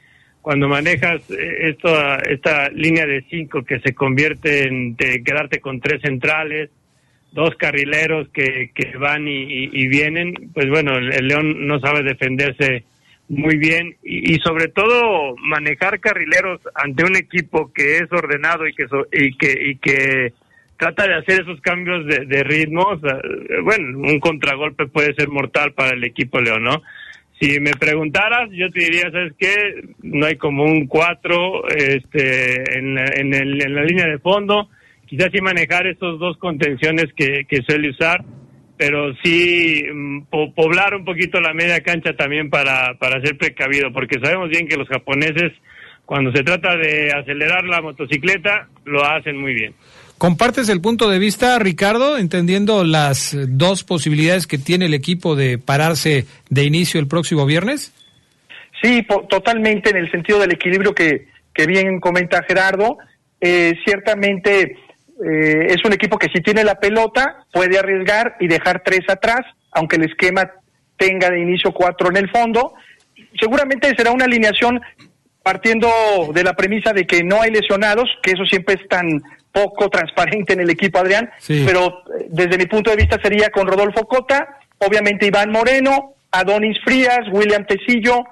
cuando manejas eh, esto, esta línea de cinco que se convierte en quedarte con tres centrales, dos carrileros que, que van y, y vienen, pues bueno, el León no sabe defenderse muy bien. Y, sobre todo manejar carrileros ante un equipo que es ordenado y que y que y que trata de hacer esos cambios de, de bueno un contragolpe puede ser mortal para el equipo León no si me preguntaras yo te diría sabes qué no hay como un cuatro este en, en, el, en la línea de fondo. Quizás sí manejar esos dos contenciones que, que suele usar pero sí mm, po- poblar un poquito la media cancha también para, para ser precavido, porque sabemos bien que los japoneses, cuando se trata de acelerar la motocicleta, lo hacen muy bien.
¿Compartes el punto de vista, Ricardo, entendiendo las dos posibilidades que tiene el equipo de pararse de inicio el próximo viernes?
Sí, po- totalmente en el sentido del equilibrio que, que bien comenta Gerardo. Eh, ciertamente eh, es un equipo que si tiene la pelota puede arriesgar y dejar tres atrás, aunque el esquema tenga de inicio cuatro en el fondo. Seguramente será una alineación partiendo de la premisa de que no hay lesionados, que eso siempre es tan poco transparente en el equipo, Adrián,
Sí.
pero eh, desde mi punto de vista sería con Rodolfo Cota, obviamente Iván Moreno, Adonis Frías, William Tecillo,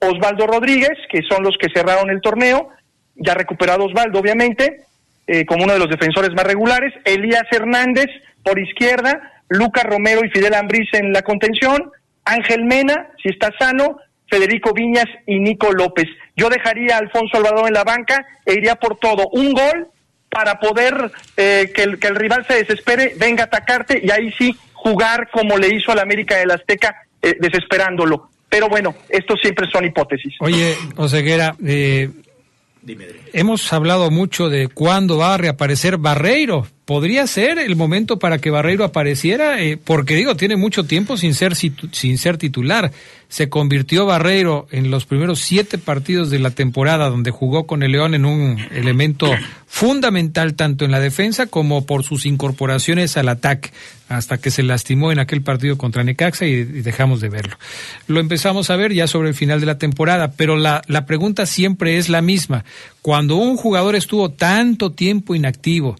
Osvaldo Rodríguez, que son los que cerraron el torneo, ya recuperado Osvaldo, obviamente, eh, como uno de los defensores más regulares, Elías Hernández por izquierda, Lucas Romero y Fidel Ambriz en la contención, Ángel Mena, si está sano, Federico Viñas y Nico López. Yo dejaría a Alfonso Alvarado en la banca e iría por todo. Un gol para poder eh, que, el, rival se desespere, venga a atacarte y ahí sí jugar como le hizo al América del Azteca, eh, desesperándolo. Pero bueno, estos siempre son hipótesis.
Oye, Oseguera, eh, Hemos hablado mucho de cuándo va a reaparecer Barreiro. ¿Podría ser el momento para que Barreiro apareciera? Eh, porque digo, tiene mucho tiempo sin ser, sin ser titular. Se convirtió Barreiro en los primeros siete partidos de la temporada donde jugó con el León en un elemento fundamental tanto en la defensa como por sus incorporaciones al ataque, hasta que se lastimó en aquel partido contra Necaxa y, y dejamos de verlo. Lo empezamos a ver ya sobre el final de la temporada, pero la, la pregunta siempre es la misma. Cuando un jugador estuvo tanto tiempo inactivo,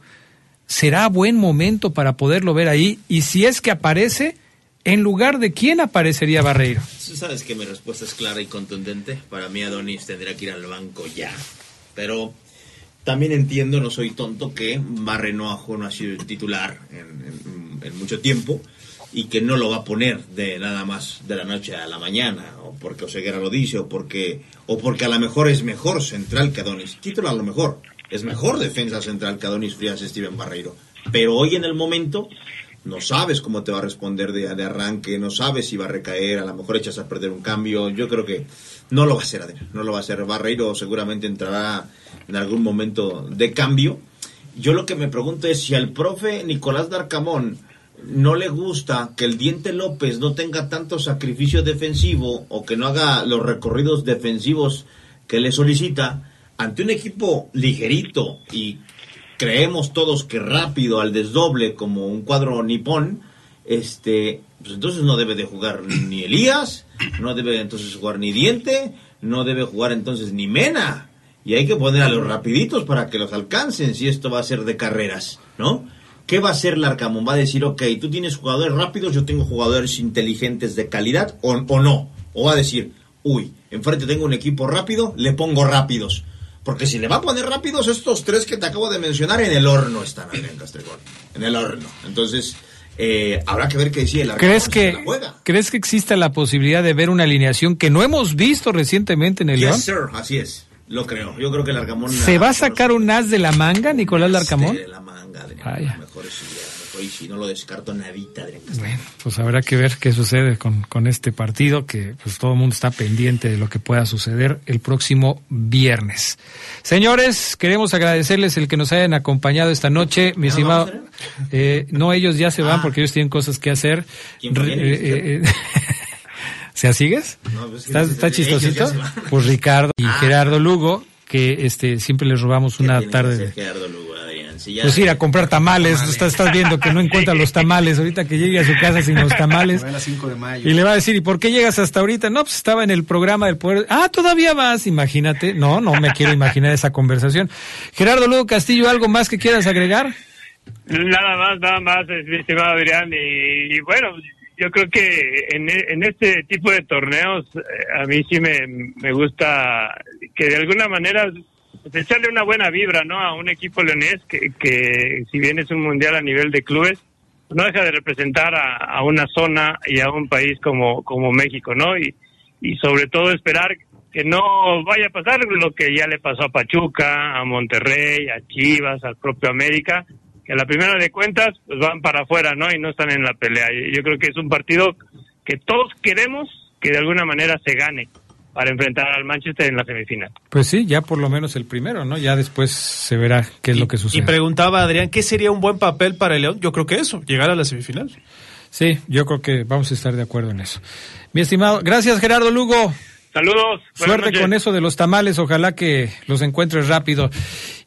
¿será buen momento para poderlo ver ahí? Y si es que aparece, ¿en lugar de quién aparecería Barreiro?
Tú sabes que mi respuesta es clara y contundente. Para mí Adonis tendría que ir al banco ya. Pero también entiendo, no soy tonto, que Barrenoajo no ha sido titular en, en- en mucho tiempo y que no lo va a poner de nada más de la noche a la mañana, o porque Oseguera lo dice, o porque, o porque a lo mejor es mejor central que Adonis. Título a lo mejor. Es mejor defensa central que Adonis Frías Steven Barreiro. Pero hoy en el momento no sabes cómo te va a responder de, arranque, no sabes si va a recaer, a lo mejor echas a perder un cambio. Yo creo que no lo va a hacer, no lo va a hacer. Barreiro seguramente entrará en algún momento de cambio. Yo lo que me pregunto es si al profe Nicolás Darcamón no le gusta que el Diente López no tenga tanto sacrificio defensivo o que no haga los recorridos defensivos que le solicita ante un equipo ligerito y creemos todos que rápido al desdoble como un cuadro nipón, este, pues entonces no debe de jugar ni Elías, no debe entonces jugar ni Diente, no debe jugar entonces ni Mena. Y hay que poner a los rapiditos para que los alcancen si esto va a ser de carreras, ¿no? ¿Qué va a hacer Larcamón? Va a decir, ok, tú tienes jugadores rápidos, yo tengo jugadores inteligentes de calidad, o, o no. O va a decir, uy, enfrente tengo un equipo rápido, le pongo rápidos. Porque si le va a poner rápidos, estos tres que te acabo de mencionar en el horno están, Adrián Castrejón. En el horno. Entonces, eh, habrá que ver qué decide el.
¿Crees que,
se la juega.
¿Crees que exista la posibilidad de ver una alineación que no hemos visto recientemente en el León?
Yes, sir, así es. Lo creo. Yo creo que el Arcamón...
¿Se va a sacar un as de la manga, Nicolás Larcamón?
De la manga.
Vaya.
A lo si no lo descarto nadita, Castrejón.
Bueno, pues habrá que ver qué sucede con, con este partido, que pues todo el mundo está pendiente de lo que pueda suceder el próximo viernes. Señores, queremos agradecerles el que nos hayan acompañado esta noche, mi
¿Ya nos
estimado.
vamos,
eh, no, ellos ya se van
Ah.
porque ellos tienen cosas que hacer.
¿Quién viene?
eh, eh, ¿Se sigues?
No, pues
¿Está, está chistosito? Pues Ricardo y
Ah.
Gerardo Lugo, que este siempre les robamos
¿Qué
una tarde. de-
Lugo? Si ya-
Pues ir a comprar tamales, estás, estás viendo que no encuentra los tamales, ahorita que llegue a su casa sin los tamales.
Fue a las 5 de mayo.
Y le va a decir, ¿y por qué llegas hasta ahorita? No, pues estaba en el programa del poder. Ah, todavía vas, imagínate. No, no me quiero imaginar esa conversación. Gerardo Lugo Castillo, ¿algo más que quieras agregar?
Nada más, nada más, mi estimado Adrián. Y, y bueno, yo creo que en, e- en este tipo de torneos eh, a mí sí me, me gusta que de alguna manera pues, echarle una buena vibra ¿no? a un equipo leonés que, que si bien es un mundial a nivel de clubes, no deja de representar a, una zona y a un país como, como México, ¿no? Y, y sobre todo esperar que no vaya a pasar lo que ya le pasó a Pachuca, a Monterrey, a Chivas, al propio América, que a la primera de cuentas pues van para afuera, ¿no? Y no están en la pelea. Yo creo que es un partido que todos queremos que de alguna manera se gane para enfrentar al Manchester en la semifinal.
Pues sí, ya por lo menos el primero, ¿no? Ya después se verá qué es lo que sucede.
Y preguntaba Adrián, ¿qué sería un buen papel para el León? Yo creo que eso, llegar a la semifinal.
Sí, yo creo que vamos a estar de acuerdo en eso. Mi estimado, gracias Gerardo Lugo.
Saludos.
Suerte con eso de los tamales, ojalá que los encuentres rápido.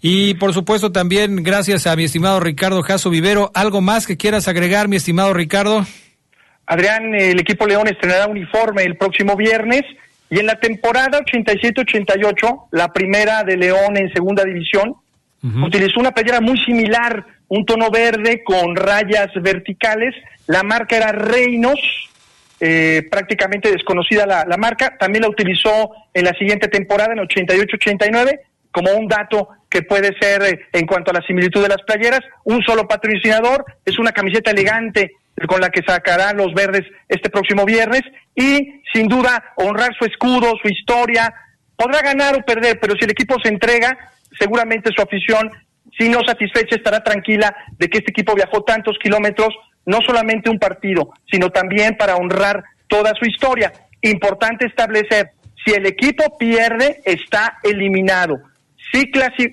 Y por supuesto también gracias a mi estimado Ricardo Jaso Vivero. ¿Algo más que quieras agregar, mi estimado Ricardo?
Adrián, el equipo León estrenará uniforme el próximo viernes y en la temporada 87-88, la primera de León en segunda división, utilizó una playera muy similar, un tono verde con rayas verticales. La marca era Reinos, eh, prácticamente desconocida la, la, marca. También la utilizó en la siguiente temporada, en 88-89, como un dato que puede ser eh, en cuanto a la similitud de las playeras. Un solo patrocinador, es una camiseta elegante con la que sacarán los verdes este próximo viernes y sin duda honrar su escudo, su historia. Podrá ganar o perder, pero si el equipo se entrega, seguramente su afición, si no satisfecha, estará tranquila de que este equipo viajó tantos kilómetros, no solamente un partido, sino también para honrar toda su historia. Importante establecer, si el equipo pierde, está eliminado. Si,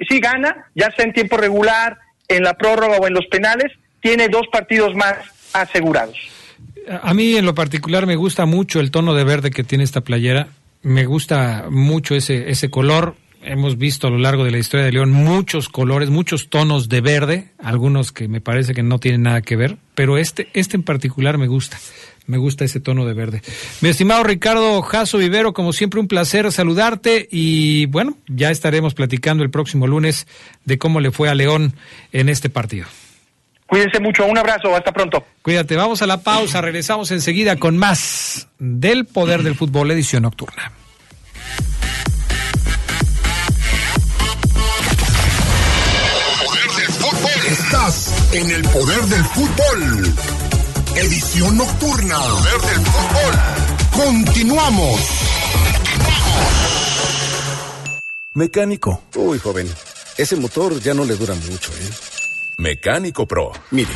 si gana, ya sea en tiempo regular, en la prórroga o en los penales, tiene dos partidos más asegurados.
A mí en lo particular me gusta mucho el tono de verde que tiene esta playera. Me gusta mucho ese, ese color. Hemos visto a lo largo de la historia de León muchos colores, muchos tonos de verde, algunos que me parece que no tienen nada que ver, pero este, este en particular me gusta. Me gusta ese tono de verde. Mi estimado Ricardo Jaso Vivero, como siempre un placer saludarte y bueno, ya estaremos platicando el próximo lunes de cómo le fue a León en este partido.
Cuídense mucho, un abrazo, hasta pronto.
Cuídate, vamos a la pausa, regresamos enseguida con más del Poder del Fútbol, edición nocturna.
Poder del fútbol. Estás en el Poder del Fútbol, edición nocturna. Poder del Fútbol. Continuamos.
Mecánico. Uy, joven, ese motor ya no le dura mucho, ¿eh?
Mecánico Pro.
Mire,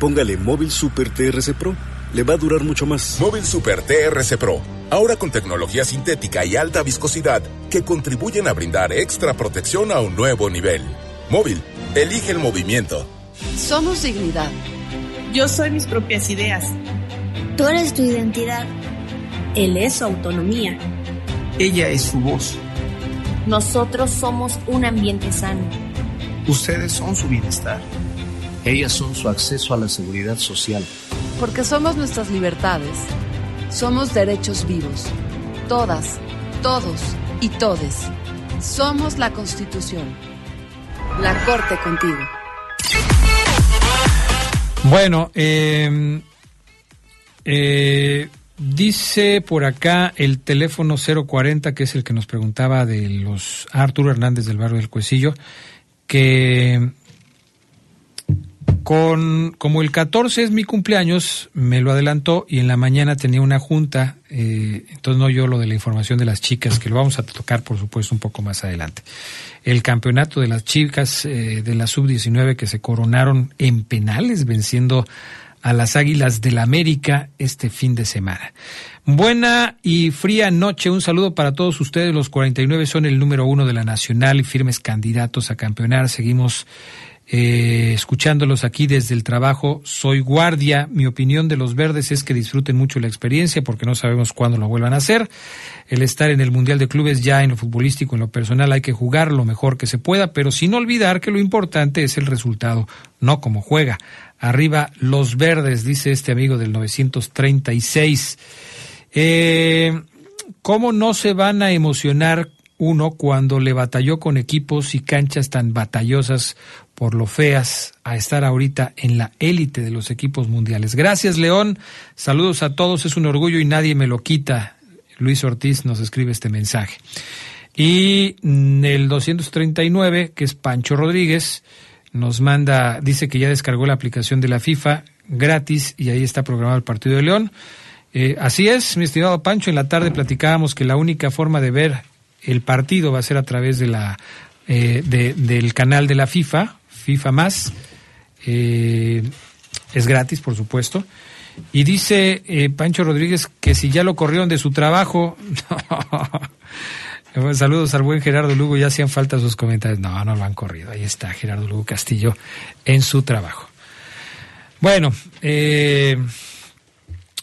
póngale Móvil Super TRC Pro. Le va a durar mucho más.
Móvil Super TRC Pro. Ahora con tecnología sintética y alta viscosidad que contribuyen a brindar extra protección a un nuevo nivel. Móvil, elige el movimiento.
Somos dignidad.
Yo soy mis propias ideas.
Tú eres tu identidad.
Él es su autonomía.
Ella es su voz.
Nosotros somos un ambiente sano.
Ustedes son su bienestar. Ellas son su acceso a la seguridad social.
Porque somos nuestras libertades. Somos derechos vivos. Todas, todos y todes. Somos la Constitución. La Corte contigo.
Bueno, eh, eh, dice por acá el teléfono 040, que es el que nos preguntaba de los Arturo Hernández del barrio del Cuecillo que con como el 14 es mi cumpleaños, me lo adelantó y en la mañana tenía una junta, eh, entonces no yo lo de la información de las chicas, que lo vamos a tocar por supuesto un poco más adelante. El campeonato de las chicas eh, de la sub-19 que se coronaron en penales venciendo a las Águilas del la América este fin de semana. Buena y fría noche. Un saludo para todos ustedes. Los 49 son el número uno de la Nacional y firmes candidatos a campeonar. Seguimos eh, escuchándolos aquí desde el trabajo. Soy guardia. Mi opinión de los verdes es que disfruten mucho la experiencia porque no sabemos cuándo lo vuelvan a hacer. El estar en el Mundial de Clubes ya en lo futbolístico, en lo personal, hay que jugar lo mejor que se pueda, pero sin olvidar que lo importante es el resultado, no como juega. Arriba los verdes, dice este amigo del 936. Eh, ¿Cómo no se van a emocionar uno cuando le batalló con equipos y canchas tan batallosas por lo feas a estar ahorita en la élite de los equipos mundiales? Gracias, León. Saludos a todos. Es un orgullo y nadie me lo quita. Luis Ortiz nos escribe este mensaje. Y el 239, que es Pancho Rodríguez, nos manda, dice que ya descargó la aplicación de la FIFA gratis y ahí está programado el partido de León. Eh, así es, mi estimado Pancho, en la tarde platicábamos que la única forma de ver el partido va a ser a través de la eh, de, del canal de la FIFA, FIFA más. Eh, es gratis, por supuesto. Y dice Pancho Rodríguez que si ya lo corrieron de su trabajo. Saludos al buen Gerardo Lugo, ya hacían falta sus comentarios. No, no lo han corrido. Ahí está Gerardo Lugo Castillo en su trabajo. Bueno, eh,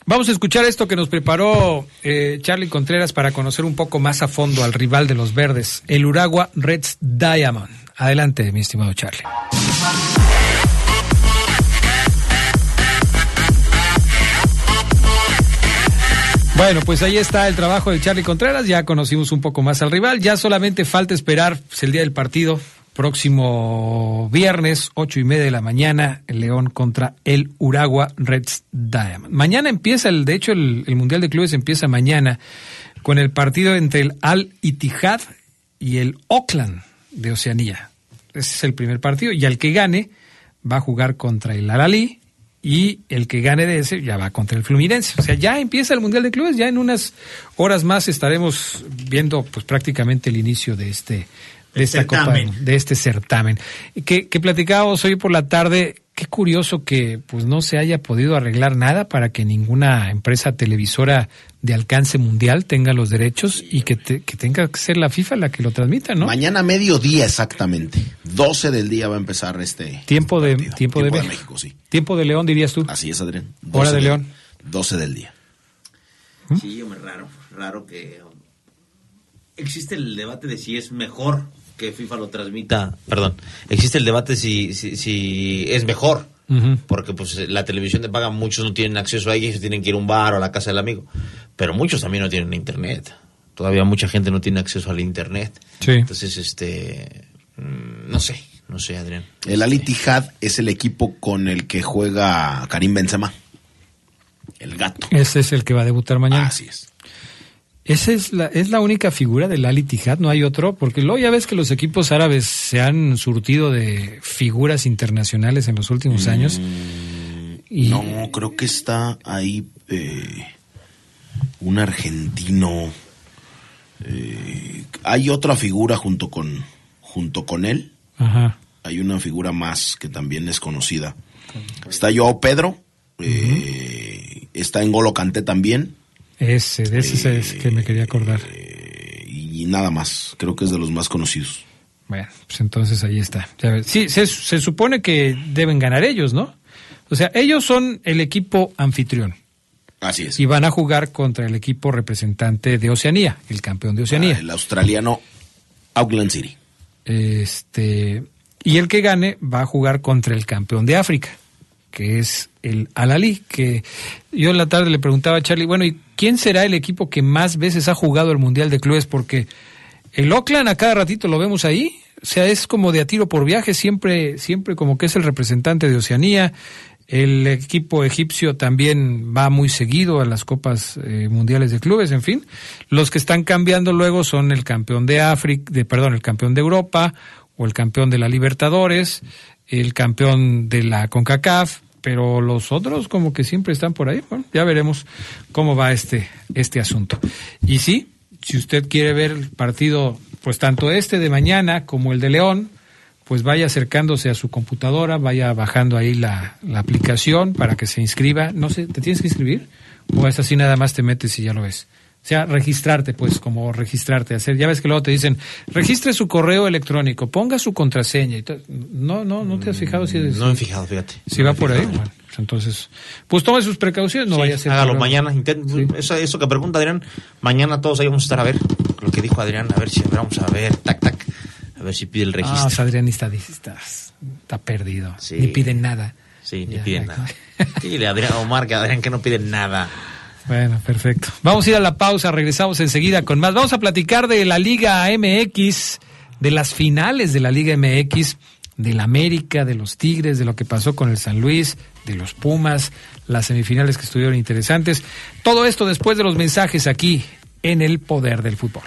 vamos a escuchar esto que nos preparó eh, Charlie Contreras para conocer un poco más a fondo al rival de los verdes, el Uragua Reds Diamond. Adelante, mi estimado Charlie. Bueno, pues ahí está el trabajo de Charlie Contreras, ya conocimos un poco más al rival, ya solamente falta esperar pues, el día del partido, próximo viernes, ocho y media de la mañana, el León contra el Uragua Reds Diamond. Mañana empieza, el, de hecho el, Mundial de Clubes empieza mañana con el partido entre el Al Ittihad y el Auckland de Oceanía. Ese es el primer partido y al que gane va a jugar contra el Al-Ali y el que gane de ese ya va contra el Fluminense. O sea, ya empieza el Mundial de Clubes, ya en unas horas más estaremos viendo pues prácticamente el inicio de este de esta
certamen.
copa, de este certamen. Que, que platicábamos hoy por la tarde, qué curioso que pues no se haya podido arreglar nada para que ninguna empresa televisora de alcance mundial tenga los derechos y que, te- que tenga que ser la FIFA la que lo transmita, ¿no?
Mañana mediodía exactamente. 12 del día va a empezar este
Tiempo de tiempo,
tiempo
de,
de
México.
México, sí.
Tiempo de León dirías tú.
Así es, Adrián.
Hora
12
de León.
12 del día.
Sí, hombre, raro, raro que existe el debate de si es mejor que FIFA lo transmita, perdón, existe el debate si, si, si es mejor, porque pues la televisión te paga, muchos no tienen acceso a ella, ellos tienen que ir a un bar o a la casa del amigo, pero muchos también no tienen internet, todavía mucha gente no tiene acceso al internet,
Sí.
entonces este, mm, no sé, no sé Adrián.
El Al Ittihad es el equipo con el que juega Karim Benzema. El gato.
Ese es el que va a debutar mañana.
Así es.
Esa es la, es la única figura del Al Ittihad, no hay otro, porque luego ya ves que los equipos árabes se han surtido de figuras internacionales en los últimos años. Y
Mm, No, creo que está ahí eh, un argentino. Eh, hay otra figura junto con, junto con él.
Ajá.
Hay una figura más que también es conocida. Está Joao Pedro. eh, está en Golo Canté también.
Ese, de ese es que me quería acordar.
Y nada más. Creo que es de los más conocidos.
Bueno, pues entonces ahí está. Ya. Sí, se, se supone que deben ganar ellos, ¿no? O sea, ellos son el equipo anfitrión.
Así es.
Y van a jugar contra el equipo representante de Oceanía, el campeón de Oceanía.
El australiano Auckland City.
Este, y el que gane va a jugar contra el campeón de África, que es el Al-Ali, que yo en la tarde le preguntaba a Charlie, bueno, ¿y quién será el equipo que más veces ha jugado el Mundial de Clubes? Porque el Oakland a cada ratito lo vemos ahí, o sea, es como de a tiro por viaje, siempre, siempre como que es el representante de Oceanía. El equipo egipcio también va muy seguido a las copas eh, mundiales de clubes, en fin. Los que están cambiando luego son el campeón de África, de, perdón, el campeón de Europa o el campeón de la Libertadores, el campeón de la CONCACAF, pero los otros como que siempre están por ahí. Bueno, ya veremos cómo va este, este asunto. Y sí, si usted quiere ver el partido, pues tanto este de mañana como el de León, pues vaya acercándose a su computadora, vaya bajando ahí la, la aplicación para que se inscriba. No sé, ¿te tienes que inscribir? ¿O es así nada más te metes y ya lo ves? Sea, registrarte, pues, como registrarte, hacer. Ya ves que luego te dicen, registre su correo electrónico, ponga su contraseña. Y no, no, no te has fijado si es.
No me he fijado, fíjate.
Si
No
va por ahí. Bueno, pues entonces, pues tome sus precauciones, no
Sí,
vaya a ser.
Hágalo mañana. intent- eso, eso que pregunta Adrián, mañana todos ahí vamos a estar a ver lo que dijo Adrián, a ver si vamos a ver, tac, tac, a ver si pide el
Ah,
registro.
o sea, Adrián está, está, está perdido. Ni piden nada.
Sí, ni
Ya,
piden
ya.
nada. Dile a Adrián Omar que Adrián que no piden nada.
Bueno, perfecto. Vamos a ir a la pausa, regresamos enseguida con más. Vamos a platicar de la Liga MX, de las finales de la Liga MX, del América, de los Tigres, de lo que pasó con el San Luis, de los Pumas, las semifinales que estuvieron interesantes. Todo esto después de los mensajes aquí en el Poder del Fútbol.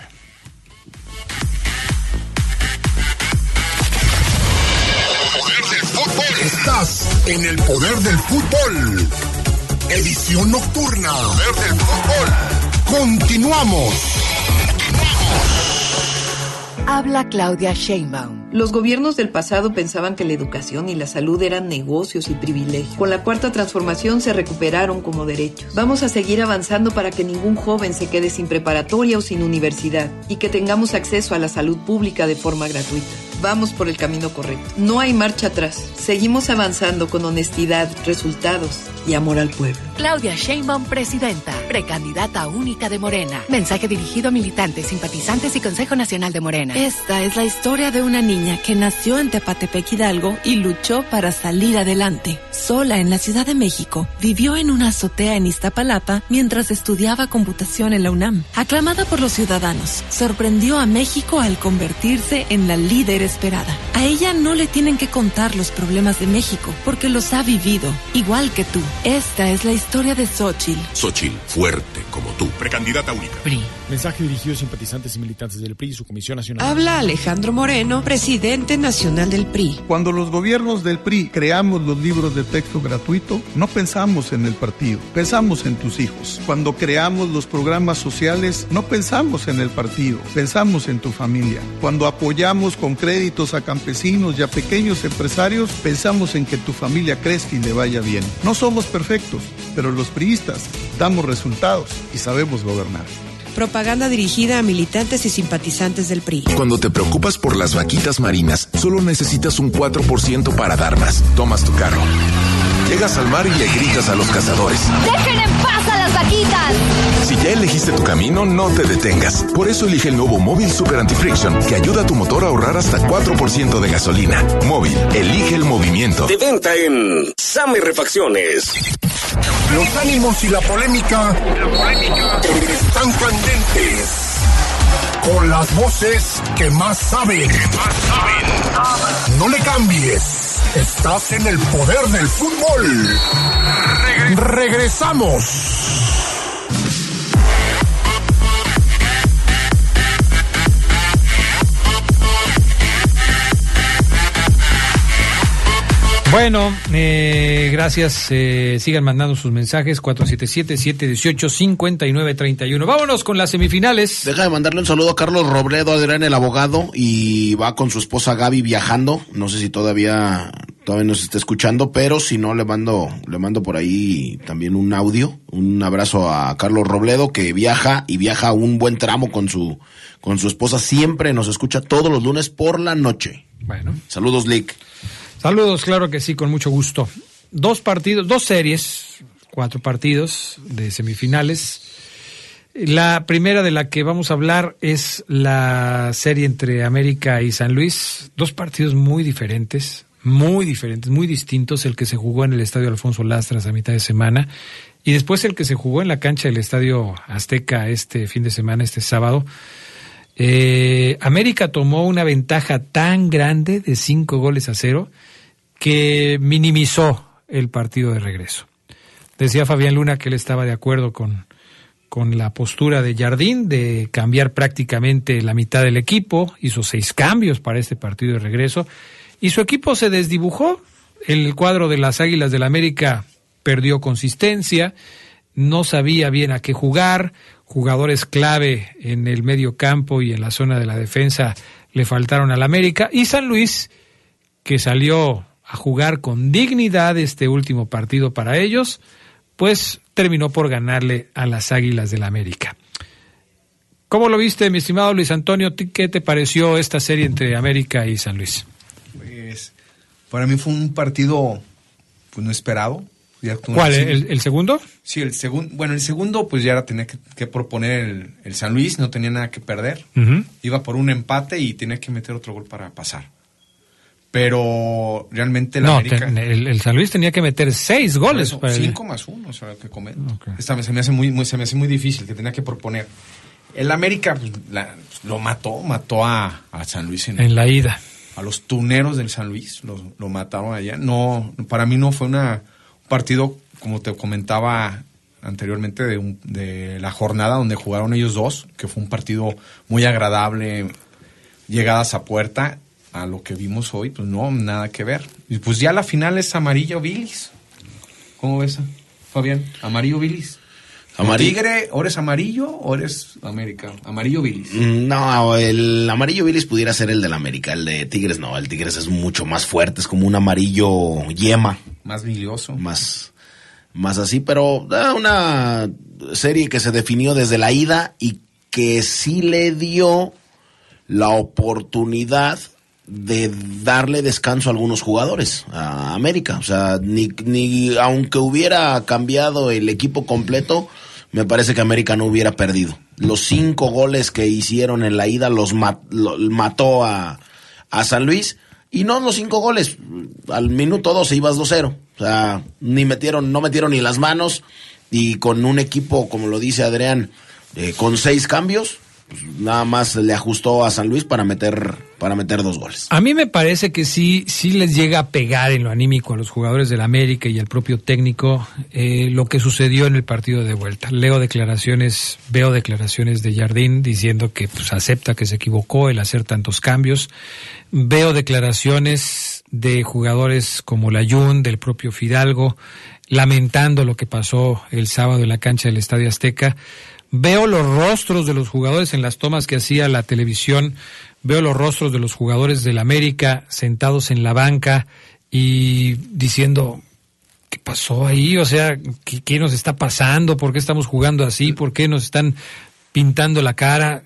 Estás en el poder del fútbol. Edición nocturna. Poder del fútbol. Continuamos.
Habla Claudia Sheinbaum,
Los gobiernos del pasado pensaban que la educación y la salud eran negocios y privilegios. Con la cuarta transformación se recuperaron como derechos. Vamos a seguir avanzando para que ningún joven se quede sin preparatoria o sin universidad y que tengamos acceso a la salud pública de forma gratuita. Vamos por el camino correcto. No hay marcha atrás. Seguimos avanzando con honestidad, resultados y amor al pueblo.
Claudia Sheinbaum, presidenta, precandidata única de Morena. Mensaje dirigido a militantes, simpatizantes y Consejo Nacional de Morena.
Esta es la historia de una niña que nació en Tepatepec Hidalgo y luchó para salir adelante. Sola en la Ciudad de México, vivió en una azotea en Iztapalapa mientras estudiaba computación en la UNAM. Aclamada por los ciudadanos, sorprendió a México al convertirse en la líder A ella no le tienen que contar los problemas de México porque los ha vivido, igual que tú. Esta es la historia de Xochitl.
Xochitl, fuerte como tú, precandidata única.
PRI. Mensaje dirigido a simpatizantes y militantes del PRI y su Comisión Nacional.
Habla Alejandro Moreno, presidente nacional del PRI.
Cuando los gobiernos del PRI creamos los libros de texto gratuito, no pensamos en el partido, pensamos en tus hijos. Cuando creamos los programas sociales, no pensamos en el partido, pensamos en tu familia. Cuando apoyamos con créditos a campesinos y a pequeños empresarios, pensamos en que tu familia crezca y le vaya bien. No somos perfectos, pero los priistas damos resultados y sabemos gobernar.
Propaganda dirigida a militantes y simpatizantes del PRI.
Cuando te preocupas por las vaquitas marinas, solo necesitas un 4% para dar más. Tomas tu carro. Llegas al mar y le gritas a los cazadores.
¡Dejen en paz
Si ya elegiste tu camino, no te detengas. Por eso elige el nuevo Móvil Super Anti-Friction, que ayuda a tu motor a ahorrar hasta 4% de gasolina. Móvil, elige el movimiento.
De venta en Same Refacciones.
Los ánimos y la polémica, están candentes. Con las voces que más saben. No le cambies. Estás en el poder del fútbol. Regresamos.
Bueno, eh, gracias. Eh, sigan mandando sus mensajes 477-718-5931. Vámonos con las semifinales.
Deja de mandarle un saludo a Carlos Robledo, Adrián el abogado, y va con su esposa Gaby viajando. No sé si todavía todavía nos está escuchando, pero si no le mando le mando por ahí también un audio, un abrazo a Carlos Robledo que viaja y viaja un buen tramo con su con su esposa, siempre nos escucha todos los lunes por la noche.
Bueno.
Saludos, Lick.
Saludos, claro que sí, con mucho gusto. Dos partidos, dos series, cuatro partidos de semifinales. La primera de la que vamos a hablar es la serie entre América y San Luis. Dos partidos muy diferentes, muy diferentes, muy distintos. El que se jugó en el Estadio Alfonso Lastras a mitad de semana y después el que se jugó en la cancha del Estadio Azteca este fin de semana, este sábado. Eh, América tomó una ventaja tan grande de cinco goles a cero que minimizó el partido de regreso. Decía Fabián Luna que él estaba de acuerdo con, con la postura de Jardín de cambiar prácticamente la mitad del equipo, hizo seis cambios para este partido de regreso y su equipo se desdibujó. El cuadro de las Águilas del la América perdió consistencia, no sabía bien a qué jugar, jugadores clave en el medio campo y en la zona de la defensa le faltaron al América y San Luis que salió a jugar con dignidad este último partido para ellos, pues terminó por ganarle a las Águilas del la América. ¿Cómo lo viste, mi estimado Luis Antonio? ¿Qué te pareció esta serie entre América y San Luis?
Pues para mí fue un partido pues no esperado.
¿Cuál? ¿El, ¿El, segundo?
Sí, el segundo. Bueno, el segundo pues ya era tenía que, que proponer el, el, San Luis, no tenía nada que perder.
Uh -huh.
Iba por un empate y tenía que meter otro gol para pasar. Pero realmente la
no,
América...
ten, el, el, San Luis tenía que meter seis goles.
Eso,
para
cinco más uno, o sea, que comento. Okay. Esta, se, me hace muy, muy, se me hace muy difícil, que tenía que proponer. El América pues, la, lo mató, mató a, a San Luis en,
en, la ida.
A los tuneros del San Luis, lo, lo mataron allá. No, para mí no fue una, un partido, como te comentaba anteriormente, de, un, de la jornada donde jugaron ellos dos, que fue un partido muy agradable, llegadas a puerta a lo que vimos hoy, pues no, nada que ver. Y pues ya la final es amarillo bilis. ¿Cómo ves, Fabián? Amarillo bilis.
Amarillo.
Tigre, ¿o eres amarillo o eres América? Amarillo Bilis.
Mm, No, el amarillo Billis pudiera ser el del América. El de Tigres no. El Tigres es mucho más fuerte. Es como un amarillo yema.
Más bilioso.
Más, más así. Pero eh, una serie que se definió desde la ida y que sí le dio la oportunidad de darle descanso a algunos jugadores a América. O sea, ni, ni aunque hubiera cambiado el equipo completo, me parece que América no hubiera perdido. Los cinco goles que hicieron en la ida los ma- lo- mató a, a San Luis. Y no los cinco goles. Al minuto 12 ibas 2-0. O sea, ni metieron, no metieron ni las manos. Y con un equipo, como lo dice Adrián, eh, con seis cambios, pues, nada más le ajustó a San Luis para meter, para meter dos goles.
A mí me parece que sí, sí les llega a pegar en lo anímico a los jugadores del América y al propio técnico eh, lo que sucedió en el partido de vuelta. Leo declaraciones, veo declaraciones de Jardín diciendo que pues, acepta que se equivocó el hacer tantos cambios. Veo declaraciones de jugadores como Layún, del propio Fidalgo, lamentando lo que pasó el sábado en la cancha del Estadio Azteca. Veo los rostros de los jugadores en las tomas que hacía la televisión, veo los rostros de los jugadores del América sentados en la banca y diciendo, ¿qué pasó ahí? O sea, ¿qué, qué nos está pasando? ¿Por qué estamos jugando así? ¿Por qué nos están pintando la cara?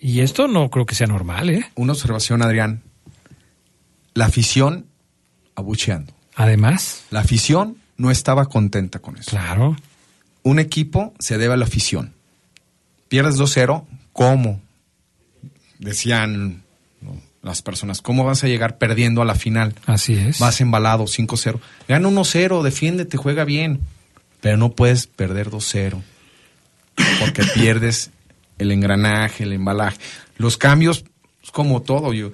Y esto no creo que sea normal, ¿eh?
Una observación, Adrián. La afición abucheando.
Además.
La afición no estaba contenta con eso.
Claro.
Un equipo se debe a la afición. Pierdes 2-0, ¿cómo? Decían ¿no? las personas, ¿cómo vas a llegar perdiendo a la final?
Así es.
Vas embalado 5-0. Gana 1-0, defiéndete, juega bien. Pero no puedes perder 2-0. Porque pierdes el engranaje, el embalaje. Los cambios, es como todo. Yo,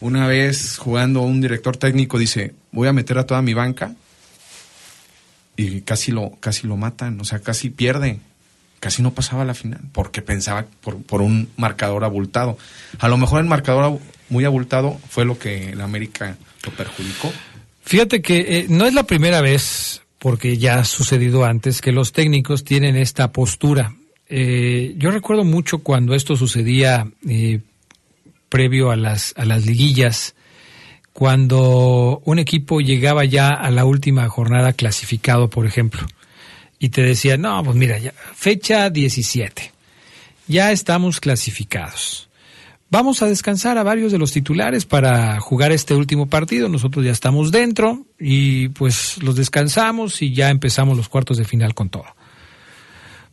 una vez jugando, un director técnico dice, voy a meter a toda mi banca y casi lo, casi lo matan, o sea, casi pierde. Casi no pasaba a la final, porque pensaba por, por un marcador abultado. A lo mejor el marcador muy abultado fue lo que el América lo perjudicó.
Fíjate que eh, no es la primera vez, porque ya ha sucedido antes, que los técnicos tienen esta postura. Eh, yo recuerdo mucho cuando esto sucedía eh, previo a las, a las liguillas, cuando un equipo llegaba ya a la última jornada clasificado, por ejemplo, y te decía, no, pues mira, ya, fecha 17, ya estamos clasificados. Vamos a descansar a varios de los titulares para jugar este último partido. Nosotros ya estamos dentro y pues los descansamos y ya empezamos los cuartos de final con todo.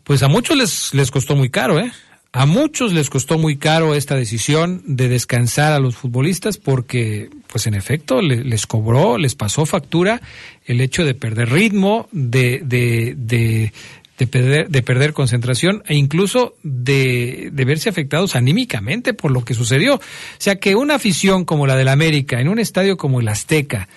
Pues a muchos les, les costó muy caro, ¿eh? A muchos les costó muy caro esta decisión de descansar a los futbolistas porque, pues en efecto, le- les cobró, les pasó factura el hecho de perder ritmo, de, de, de, de perder, de perder concentración e incluso de, de verse afectados anímicamente por lo que sucedió. O sea, que una afición como la del América, en un estadio como el Azteca,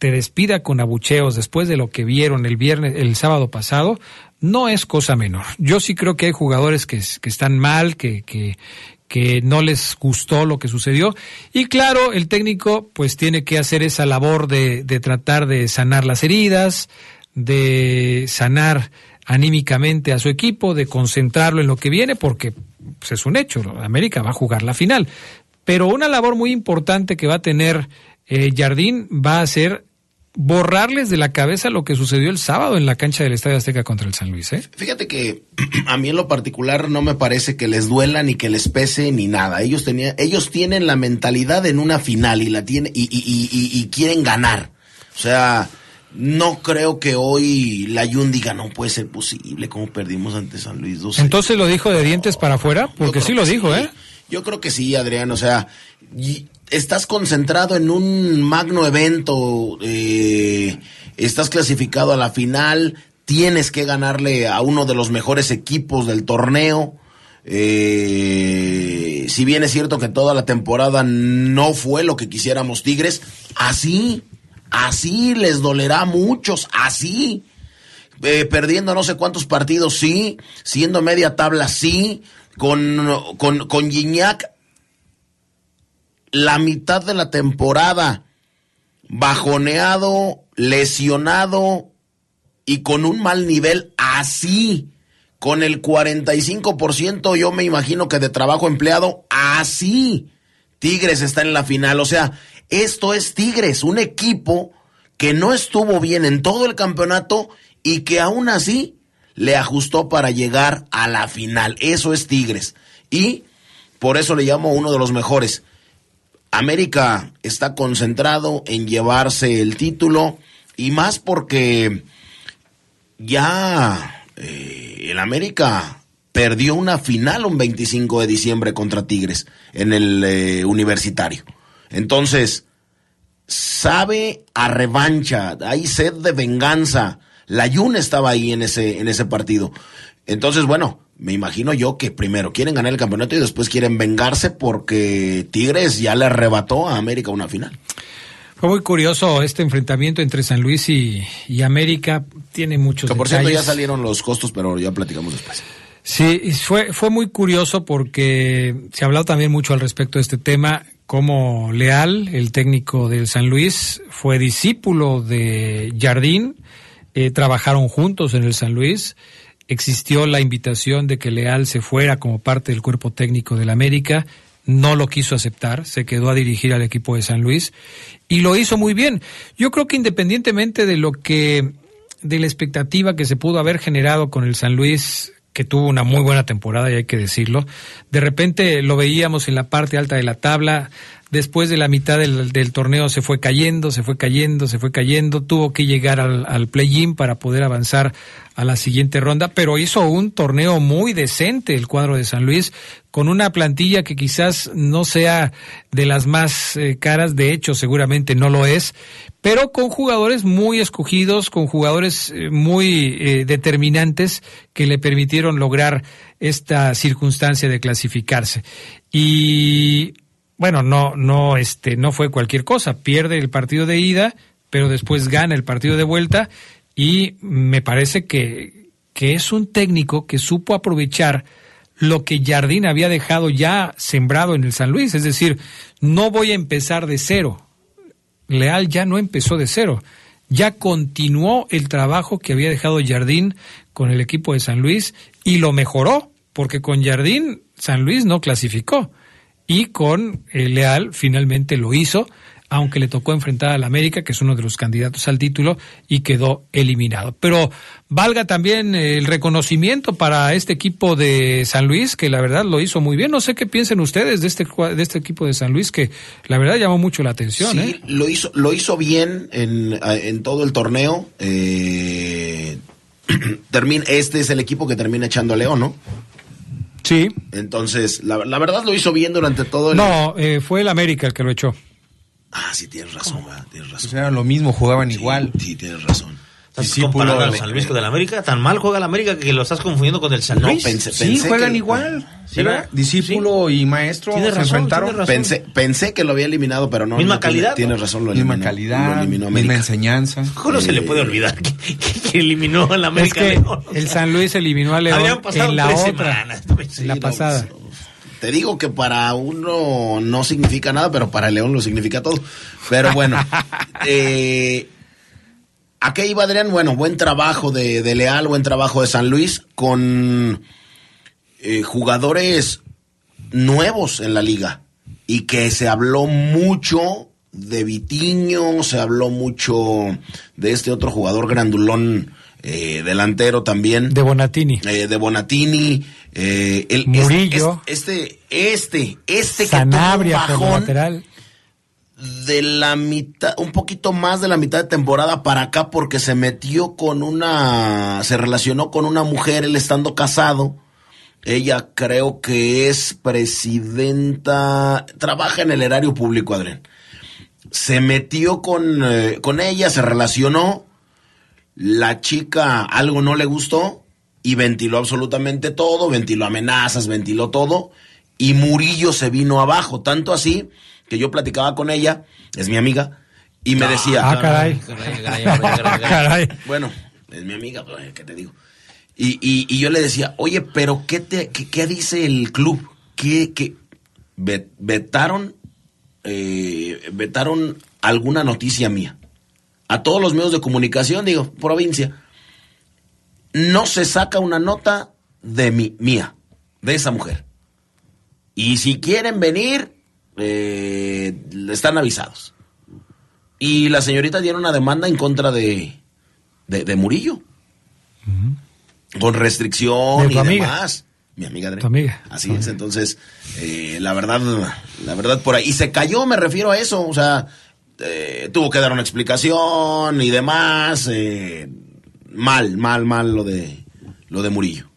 te despida con abucheos después de lo que vieron el viernes, el sábado pasado, no es cosa menor. Yo sí creo que hay jugadores que, están mal, que, no les gustó lo que sucedió. Y claro, el técnico pues tiene que hacer esa labor de, de tratar de sanar las heridas, de sanar anímicamente a su equipo, de concentrarlo en lo que viene, porque pues, es un hecho, América va a jugar la final. Pero una labor muy importante que va a tener eh, Jardín va a ser borrarles de la cabeza lo que sucedió el sábado en la cancha del Estadio Azteca contra el San Luis. ¿eh?
Fíjate que a mí en lo particular no me parece que les duela ni que les pese ni nada. Ellos tenían, ellos tienen la mentalidad en una final y la tienen y, y- y- y- quieren ganar. O sea, no creo que hoy la Jun diga no puede ser posible como perdimos ante San Luis 2
Entonces lo dijo de dientes para afuera, porque sí lo dijo, ¿eh?
Yo creo que sí, Adrián. O sea, y estás concentrado en un magno evento, eh, estás clasificado a la final, tienes que ganarle a uno de los mejores equipos del torneo. Eh, si bien es cierto que toda la temporada no fue lo que quisiéramos Tigres, así, así les dolerá a muchos, así. Eh, perdiendo no sé cuántos partidos, sí. Siendo media tabla, sí. Con, con, con la mitad de la temporada bajoneado, lesionado y con un mal nivel así, con el 45% yo me imagino que de trabajo empleado, así Tigres está en la final. O sea, esto es Tigres, un equipo que no estuvo bien en todo el campeonato y que aún así le ajustó para llegar a la final. Eso es Tigres. Y por eso le llamo uno de los mejores. América está concentrado en llevarse el título y más porque ya eh, el América perdió una final un 25 de diciembre contra Tigres en el eh, universitario. Entonces, sabe a revancha, hay sed de venganza. La Yun estaba ahí en ese, en ese partido. Entonces, bueno, me imagino yo que primero quieren ganar el campeonato y después quieren vengarse porque Tigres ya le arrebató a América una final.
Fue muy curioso este enfrentamiento entre San Luis y, y América. Tiene muchos
Que por
detalles.
cierto ya salieron los costos, pero ya platicamos después.
Sí, fue, fue muy curioso porque se ha hablado también mucho al respecto de este tema, como Leal, el técnico del San Luis, fue discípulo de Jardín, eh, trabajaron juntos en el San Luis, existió la invitación de que Leal se fuera como parte del cuerpo técnico del América, no lo quiso aceptar, se quedó a dirigir al equipo de San Luis y lo hizo muy bien. Yo creo que independientemente de lo que de la expectativa que se pudo haber generado con el San Luis que tuvo una muy buena temporada, y hay que decirlo. De repente lo veíamos en la parte alta de la tabla, después de la mitad del, torneo se fue cayendo, se fue cayendo, se fue cayendo, tuvo que llegar al, al play-in para poder avanzar a la siguiente ronda, pero hizo un torneo muy decente el cuadro de San Luis, con una plantilla que quizás no sea de las más eh, caras, de hecho seguramente no lo es, pero con jugadores muy escogidos, con jugadores eh, muy eh, determinantes que le permitieron lograr esta circunstancia de clasificarse. Y bueno, no, no, este, no fue cualquier cosa. Pierde el partido de ida, pero después gana el partido de vuelta y me parece que, que es un técnico que supo aprovechar lo que Jardín había dejado ya sembrado en el San Luis. Es decir, no voy a empezar de cero. Leal ya no empezó de cero. Ya continuó el trabajo que había dejado Jardín con el equipo de San Luis y lo mejoró, porque con Jardín San Luis no clasificó y con eh, Leal finalmente lo hizo, aunque le tocó enfrentar al América, que es uno de los candidatos al título, y quedó eliminado. Pero valga también eh, el reconocimiento para este equipo de San Luis, que la verdad lo hizo muy bien. No sé qué piensen ustedes de este, de este equipo de San Luis, que la verdad llamó mucho la atención.
Sí,
¿eh?
lo hizo, lo hizo bien en, en todo el torneo. Eh, termina, este es el equipo que termina echando a León, ¿no?
Sí.
Entonces, la, la verdad lo hizo bien durante todo el...
No, eh, fue el América el que lo echó.
Ah, sí, tienes razón, ¿verdad? tienes razón.
Pues era lo mismo, jugaban igual.
Sí, tienes razón.
¿Estás
Discípulo
comparando al San Luis con el América? ¿Tan mal juega el América que lo estás confundiendo con el San
No,
Luis?
pensé,
Sí,
pensé
juegan
que-
igual.
Sí,
Era
¿verdad?
discípulo y maestro
Tienes
se
razón,
enfrentaron.
Pensé, pensé que lo había eliminado, pero no.
Misma
no, tiene-
calidad,
Tienes razón, lo
Misma
eliminó.
calidad,
Lo eliminó
misma enseñanza.
¿Cómo se le puede olvidar que, que- que eliminó al
Es
América?
que
León?
el San Luis eliminó a León
Habían pasado
en la
tres
otra,
semanas.
en la
Sí, no,
pasada.
pues, Te digo que para uno no significa nada, pero para el León lo significa todo. Pero bueno, eh, ¿a qué iba Adrián? Bueno, buen trabajo de, de Leal, buen trabajo de San Luis con eh, jugadores nuevos en la liga y que se habló mucho de Vitiño, se habló mucho de este otro jugador grandulón eh, delantero también.
De Bonatini.
Eh, de Bonatini, eh, el,
Murillo.
Este, este, este, este
Sanabria
que tuvo un bajón
lateral.
De la mitad, un poquito más de la mitad de temporada para acá porque se metió con una, se relacionó con una mujer, él estando casado. Ella creo que es presidenta, trabaja en el erario público, Adrián. Se metió con, eh, con ella, se relacionó. La chica algo no le gustó y ventiló absolutamente todo, ventiló amenazas, ventiló todo. Y Murillo se vino abajo, tanto así que yo platicaba con ella, es mi amiga, y me decía...
Ah, caray. Caray.
Bueno, es mi amiga, pues, ¿qué te digo? Y, y, y yo le decía, oye, pero ¿qué, te, qué, qué dice el club? ¿Qué, qué? Ve- Vetaron, eh, vetaron alguna noticia mía. A todos los medios de comunicación, digo, provincia. No se saca una nota de mi, mía, de esa mujer. Y si quieren venir, eh, están avisados. Y la señorita tiene una demanda en contra de, de, de Murillo. Con restricción
De
y
amiga.
demás. Mi amiga
amiga.
Así es, entonces, eh, la verdad, la verdad por ahí. Y se cayó, me refiero a eso, o sea, eh, tuvo que dar una explicación y demás. eh, mal, mal, mal lo de, lo de Murillo.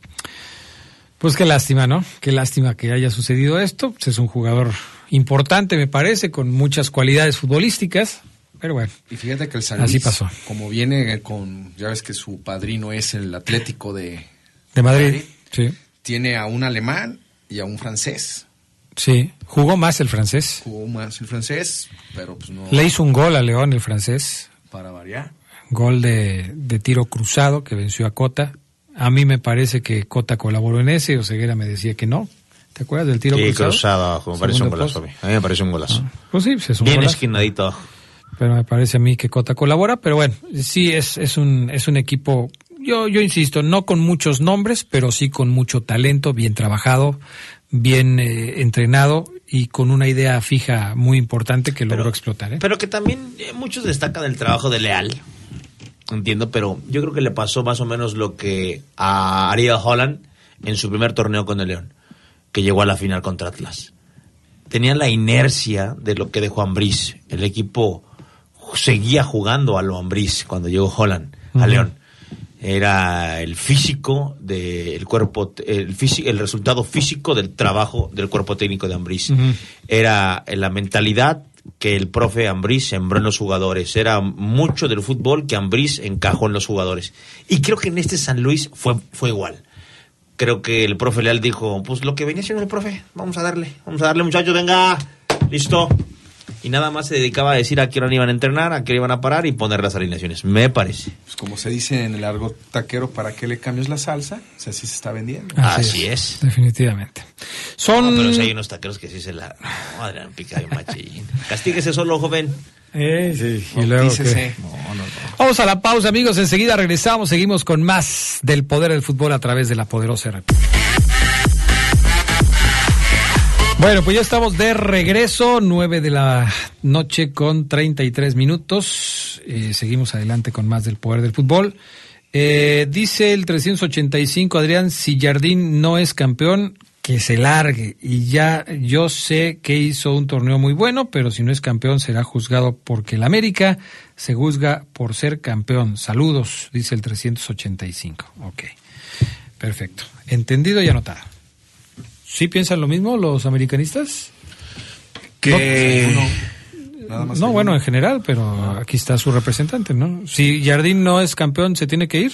Pues qué lástima, ¿no? Qué lástima que haya sucedido esto. Pues es un jugador importante, me parece, con muchas cualidades futbolísticas. Pero bueno,
Y fíjate que el San
Así pasó.
como viene con, ya ves que su padrino es el Atlético de,
de Madrid, sí.
tiene a un alemán y a un francés.
Sí, jugó más el francés.
Jugó más el francés, pero pues no
Le hizo un gol a León el francés.
para variar.
Gol de, de tiro cruzado que venció a Cota. A mí me parece que Cota colaboró en ese, Oseguera me decía que no. ¿Te acuerdas del tiro
Sí,
cruzado?
cruzado abajo, me parece un golazo. a mí. A mí me parece un golazo.
Pues sí, pues es un
Bien
golazo.
esquinadito abajo.
pero me parece a mí que Cota colabora, pero bueno, sí es, es un es un equipo, yo, yo insisto, no con muchos nombres, pero sí con mucho talento, bien trabajado, bien eh, entrenado y con una idea fija muy importante que logró explotar. ¿eh?
Pero que también eh, muchos destacan el trabajo de Leal. Entiendo, pero yo creo que le pasó más o menos lo que a Ariel Holland en su primer torneo con el León, que llegó a la final contra Atlas. Tenía la inercia de lo que dejó Ambriz. El equipo seguía jugando a lo Ambriz cuando llegó Holland a. León. Era el físico del cuerpo, el, físi- el resultado físico del trabajo del cuerpo técnico de Ambriz era la mentalidad que el profe Ambriz sembró en los jugadores. Era mucho del fútbol que Ambriz encajó en los jugadores. Y creo que en este San Luis fue, fue igual. Creo que el profe Leal dijo, pues lo que venía haciendo el profe, vamos a darle, vamos a darle muchachos, venga, listo. Y nada más se dedicaba a decir a qué hora iban a entrenar, a qué hora iban a parar y poner las alineaciones, me parece.
Pues como se dice en el largo taquero, ¿para qué le cambias la salsa? O sea, así se está vendiendo.
Así es.
Definitivamente. Son...
No, pero si hay unos taqueros que sí se la... No, Adrián Pica y machín. Castíguese solo, joven.
Eh, sí. Y luego que- Vamos a la pausa, amigos. Enseguida regresamos. Seguimos con más del poder del fútbol a través de la poderosa RP. Bueno, pues ya estamos de regreso, 9 de la noche con 33 minutos. Eh, seguimos adelante con más del poder del fútbol. Eh, dice el 385, Adrián, si Jardín no es campeón, que se largue. Y ya yo sé que hizo un torneo muy bueno, pero si no es campeón será juzgado porque el América se juzga por ser campeón. Saludos, dice el 385. Ok, perfecto. Entendido y anotado. ¿Sí piensan lo mismo los americanistas?
Que...
Nada más
No,
hay
bueno,
uno.
en general, pero aquí está su representante, ¿no? Si Jardín no es campeón, ¿se tiene que ir?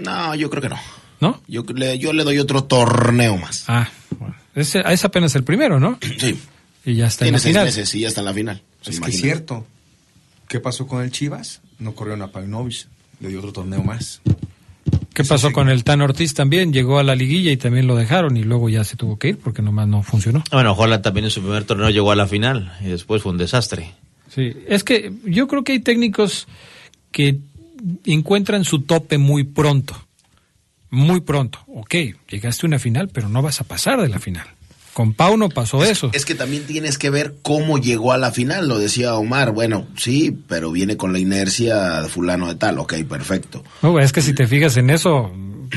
No, yo creo que no.
¿No?
Yo le, yo le doy otro torneo más.
Ah, bueno. Es, es apenas el primero, ¿no?
Sí.
Y ya está en
Tiene
la
seis
final.
meses y ya está en la final. ¿Se
Es que es cierto. ¿Qué pasó con el Chivas? No corrieron a Paunovic. Le dio otro torneo más.
¿Qué pasó con el Tan Ortiz también? Llegó a la liguilla y también lo dejaron y luego ya se tuvo que ir porque nomás no funcionó.
Bueno, Holland también en su primer torneo llegó a la final y después fue un desastre.
Sí, es que yo creo que hay técnicos que encuentran su tope muy pronto. Muy pronto. Ok, llegaste a una final, pero no vas a pasar de la final. Con Pau no pasó eso.
Es que también tienes que ver cómo llegó a la final, lo decía Omar. Bueno, sí, pero viene con la inercia de fulano de tal. Ok, perfecto.
No, es que si te fijas en eso,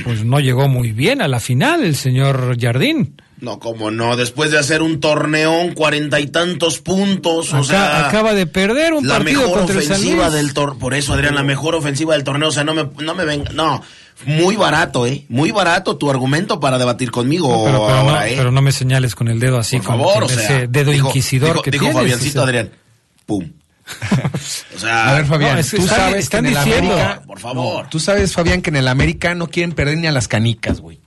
pues no llegó muy bien a la final el señor Jardín.
No, como no, después de hacer un torneón, cuarenta y tantos puntos, o sea...
acaba de perder un
la
partido
mejor
contra el San
ofensiva
Luis.
del torneo, por eso Adrián, la mejor ofensiva del torneo, o sea, no me, no me venga, no, muy barato, eh, muy barato tu argumento para debatir conmigo
Pero, pero
ahora,
no,
eh.
pero no me señales con el dedo así,
Por favor,
con
o sea,
ese dedo
dijo-
inquisidor
dijo-
que
dijo
tienes.
Fabiancito
o sea.
Adrián, pum. o sea,
A ver, Fabián,
no, es que
tú
están-
sabes
están
que en el
diciendo-
América,
por favor.
No, tú sabes, Fabián, que en el América no quieren perder ni a las canicas, güey.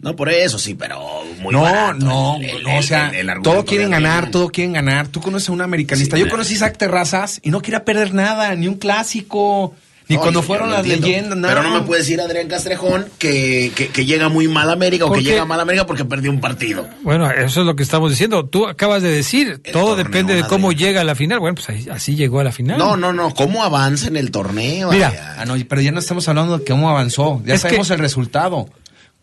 No, por eso sí, pero muy
no,
barato
no,
el- el-
no, o sea,
el-
todo quieren ganar, todo quieren ganar. Tú conoces a un americanista.
Sí,
Yo conocí a Isaac Terrazas y no quería perder nada, ni un clásico, ni
No,
cuando fueron las
entiendo.
leyendas, nada.
Pero no me puede decir Adrián Castrejón que, que, que llega muy mal a América o
¿Por
que
qué?
llega mal a América porque perdió un partido.
Bueno, eso es lo que estamos diciendo. Tú acabas de decir, todo
torneo,
depende de cómo
Adrián.
llega a la final. Bueno, pues ahí- así llegó a la final.
No, no, no, ¿cómo avanza en el torneo?
Mira?
Ah, no, pero ya no estamos hablando de cómo avanzó. Ya
Es que-
sabemos el resultado.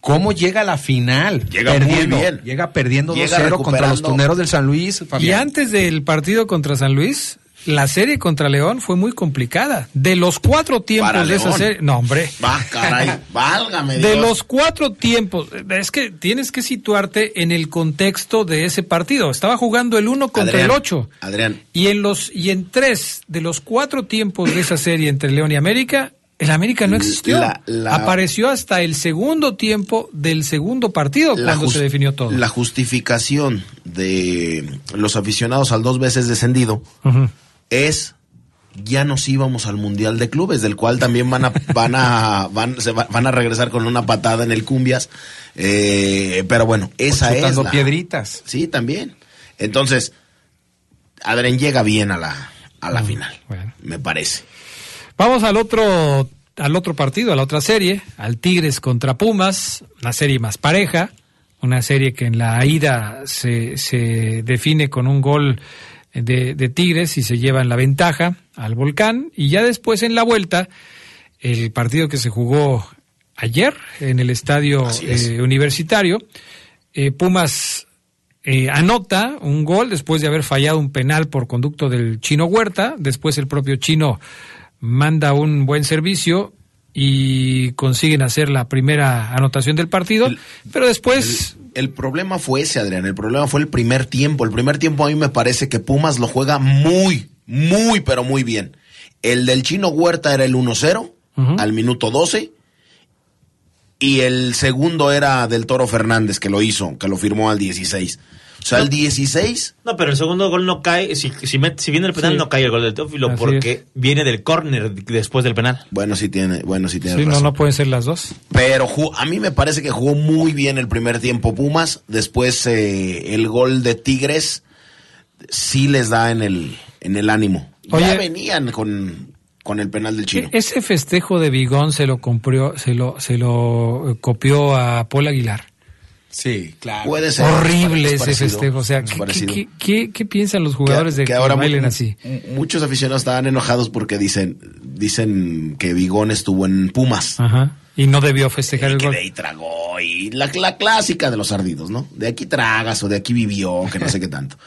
¿Cómo llega a la final?
Llega muy
perdiendo,
bien.
Llega perdiendo
Llega
2-0 contra los tuneros del San Luis.
Y antes del partido contra San Luis, la serie contra León fue muy complicada. De los cuatro tiempos
Para
de esa serie, no hombre,
Va, caray, válgame
de los cuatro tiempos, es que tienes que situarte en el contexto de ese partido. Estaba jugando el uno contra
Adrián,
el ocho.
Adrián,
Y en los y en tres de los cuatro tiempos de esa serie entre León y América, el América no existió.
La- la-
Apareció hasta el segundo tiempo del segundo partido
la
cuando se definió todo.
La justificación de los aficionados al dos veces descendido. Es ya nos íbamos al mundial de clubes del cual también van a van a van, se va- van a regresar con una patada en el cumbias. Eh, pero bueno esa es la-
piedritas.
sí también. Entonces Adren llega bien a la a la final me parece.
Vamos al otro, al otro partido, a la otra serie, al Tigres contra Pumas, una serie más pareja, una serie que en la ida se, se define con un gol de, de Tigres y se llevan la ventaja al volcán, y ya después en la vuelta, el partido que se jugó ayer en el estadio eh, universitario, eh, Pumas eh, anota un gol después de haber fallado un penal por conducto del chino Huerta. Después el propio chino manda un buen servicio y consiguen hacer la primera anotación del partido. pero después
El problema fue ese, Adrián. El problema fue el primer tiempo. El primer tiempo a mí me parece que Pumas lo juega muy, muy, pero muy bien. El del chino Huerta era el 1-0 al minuto 12. Y el segundo era del Toro Fernández, que lo hizo, que lo firmó al 16. O sea, el 16
No, pero el segundo gol no cae. Si, si, met- si viene el penal,
Sí.
no cae el gol del Teófilo
Así
porque viene del córner después del penal.
Bueno, sí tiene, bueno, sí tiene
sí, no,
razón.
no pueden ser las dos.
Pero a mí me parece que jugó muy bien el primer tiempo Pumas. Después eh, el gol de Tigres sí les da en el, en el ánimo.
Oye.
ya venían con, con el penal del chino.
Ese festejo de Bigón se lo compró, se lo, se lo eh, copió a Paul Aguilar.
Sí, claro.
Puede ser.
Horrible
es
ese festejo. O sea,
es
¿qué,
parecido.
qué- qué- qué piensan los jugadores de
que
que
ahora
bailen así?
Muchos aficionados estaban enojados porque dicen, dicen que Bigón estuvo en Pumas.
Ajá. Y no debió festejar el
que
gol.
de ahí tragó y la, la clásica de los ardidos, ¿no? De aquí tragas o de aquí vivió, que no sé qué tanto.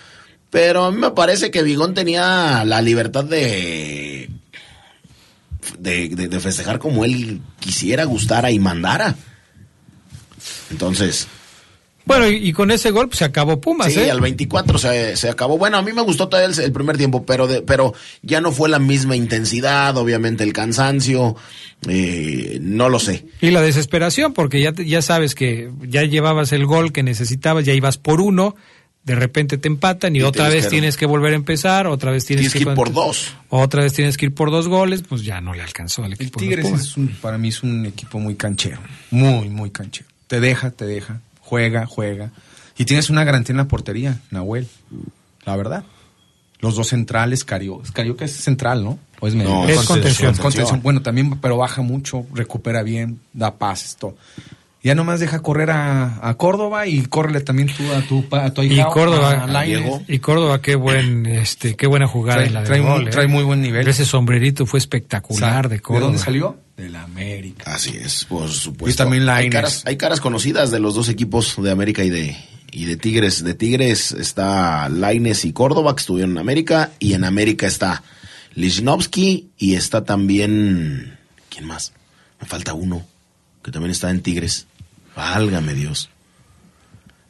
Pero a mí me parece que Bigón tenía la libertad de, de, de- de festejar como él quisiera, gustara y mandara. Entonces,
Bueno, y, y con ese gol pues, se acabó Pumas,
sí,
¿eh?
al 24 se, se acabó. Bueno, a mí me gustó todavía el, el primer tiempo, pero, de, pero ya no fue la misma intensidad, obviamente el cansancio, eh, no lo sé.
Y la desesperación, porque ya, te- ya sabes que ya llevabas el gol que necesitabas, ya ibas por uno, de repente te empatan y,
Y
otra
tienes
vez
que-
tienes que volver a empezar, otra vez tienes,
Tienes que ir por dos.
Otra vez tienes que ir por dos goles, pues ya no le alcanzó al
El
equipo. de los
Tigres es un- para mí es un equipo muy canchero. Muy, muy canchero. Te deja, te deja. Juega, juega. Y tienes una garantía en la portería, Nahuel. La verdad. Los dos centrales, Carioca. Carioca es central, ¿no? ¿O es medio?
No,
es contención.
contención. Bueno, también, pero baja mucho, recupera bien, da pases, todo. Ya nomás deja correr a, a Córdoba y córrele también tú a tu, pa- a tu
Y Córdoba,
a
y Córdoba, qué buen, este, qué buena jugada
Trae-
en la de
trae muy-
gol, ¿eh?
trae muy buen nivel.
Ese sombrerito fue espectacular de Córdoba.
¿De dónde salió? De la América.
Así es, por supuesto.
Y también
hay caras, hay caras conocidas de los dos equipos de América y de, y de Tigres. De Tigres está Laines y Córdoba, que estuvieron en América, y en América está Lichnowsky y está también... ¿Quién más? Me falta uno, que también está en Tigres. Válgame Dios.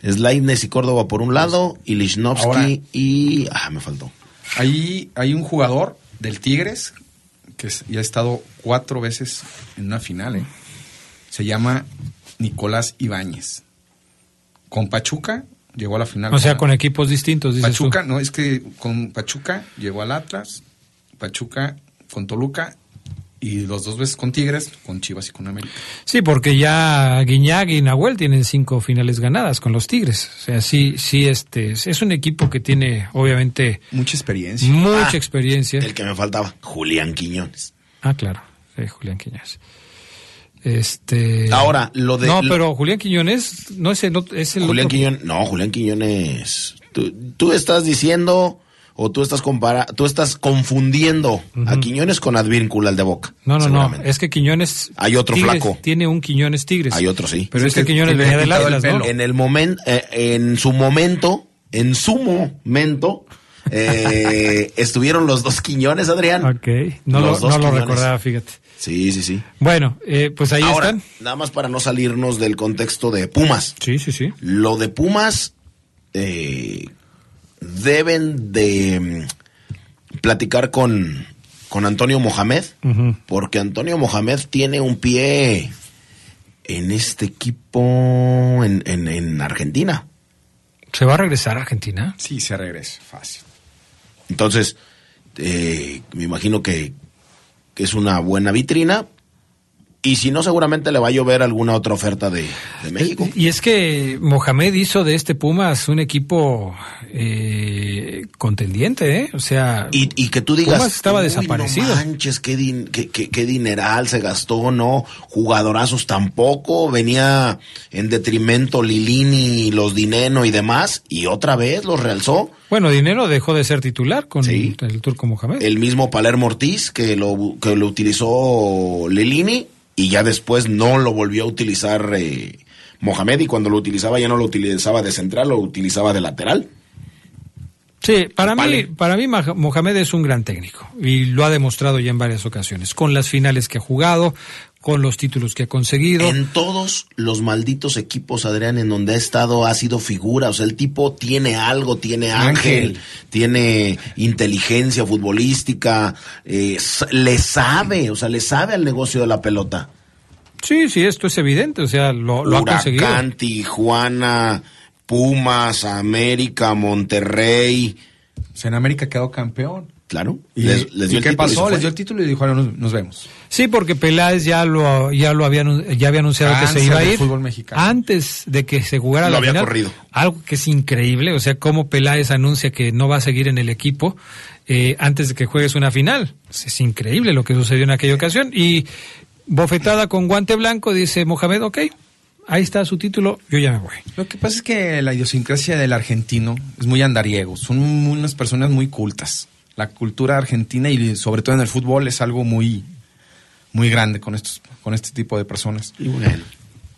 Es Laines y Córdoba por un lado, y Lichnowsky
Ahora-
y... Ah, me faltó.
Ahí hay un jugador del Tigres que ya ha estado cuatro veces en una final. ¿eh? Se llama Nicolás Ibáñez. Con Pachuca llegó a la final.
O sea, con equipos distintos, dices tú.
Pachuca, no, es que con Pachuca llegó al Atlas, Pachuca con Toluca y los dos veces con Tigres, con Chivas y con América.
Sí, porque ya Guiñac y Nahuel tienen cinco finales ganadas con los Tigres. O sea, sí, sí, este, es un equipo que tiene, obviamente,
Mucha experiencia.
mucha
Ah,
experiencia.
El que me faltaba, Julián Quiñones.
Ah, claro, sí, Julián Quiñones. Este.
Ahora, lo de-
No,
lo-
pero Julián Quiñones, no es el, es el
Julián
otro-
Quiñones, no, Julián Quiñones, tú, tú estás diciendo, o tú estás compara tú estás confundiendo a Quiñones con Advíncula, el de Boca.
No, no, no. Es que Quiñones.
Hay otro
Tigres
flaco.
Tiene un Quiñones Tigres.
Hay otro, sí.
Pero este Quiñones venía del Atlas, ¿no?
En el momento, en su momento, en su momento, eh, estuvieron los dos Quiñones, Adrián.
Ok. No,
Los
lo,
dos
no lo recordaba, fíjate.
Sí, sí, sí.
Bueno, eh, pues ahí
Ahora,
están.
nada más para no salirnos del contexto de Pumas.
Sí, sí, sí.
Lo de Pumas eh, deben de mm, platicar con, con Antonio Mohamed, porque Antonio Mohamed tiene un pie en este equipo en, en- en Argentina.
¿Se va a regresar a Argentina?
Sí, se regresa, fácil.
Entonces, eh, me imagino que, que es una buena vitrina. Y si no, seguramente le va a llover alguna otra oferta de, de México.
Y es que Mohamed hizo de este Pumas un equipo eh, contendiente, ¿eh? O sea,
Y, y que tú digas.
Pumas estaba
"Uy,
desaparecido.
No manches, qué, din- qué- qué- qué dineral se gastó, ¿no? Jugadorazos tampoco. Venía en detrimento Lilini, los Dineno y demás. Y otra vez los realzó.
bueno, Dinero dejó de ser titular con
Sí.
el turco Mohamed.
El mismo Palermo Ortiz, que lo, que lo utilizó Lilini. Y ya después no lo volvió a utilizar eh, Mohamed. Y cuando lo utilizaba, ya no lo utilizaba de central, lo utilizaba de lateral.
Sí, para mí, para mí Mohamed es un gran técnico y lo ha demostrado ya en varias ocasiones, con las finales que ha jugado, con los títulos que ha conseguido.
En todos los malditos equipos, Adrián, en donde ha estado, ha sido figura. O sea, el tipo tiene algo, tiene ángel,
Ángel.
tiene inteligencia futbolística, eh, le sabe, o sea, le sabe al negocio de la pelota.
Sí, sí, esto es evidente, o sea, lo, lo ha conseguido.
Tijuana, Pumas, América, Monterrey.
O sea, en América quedó campeón.
Claro.
¿Y,
les, les
¿y
dio el
qué
título y
pasó?
fue.
Les dio el título y dijo, "Ahora nos, nos vemos.
Sí, porque Peláez ya lo, ya lo había, ya había anunciado que se iba a ir
fútbol mexicano.
antes de que se jugara
Lo
la
había
final.
corrido.
Algo que es increíble, o sea, cómo Peláez anuncia que no va a seguir en el equipo eh, antes de que juegues una final. Es increíble lo que sucedió en aquella ocasión. Y bofetada con guante blanco, dice Mohamed, ok, ahí está su título, yo ya me voy.
Lo que pasa es que la idiosincrasia del argentino es muy andariego. Son unas personas muy cultas. La cultura argentina y sobre todo en el fútbol es algo muy, muy grande con estos, con este tipo de personas.
Y bueno.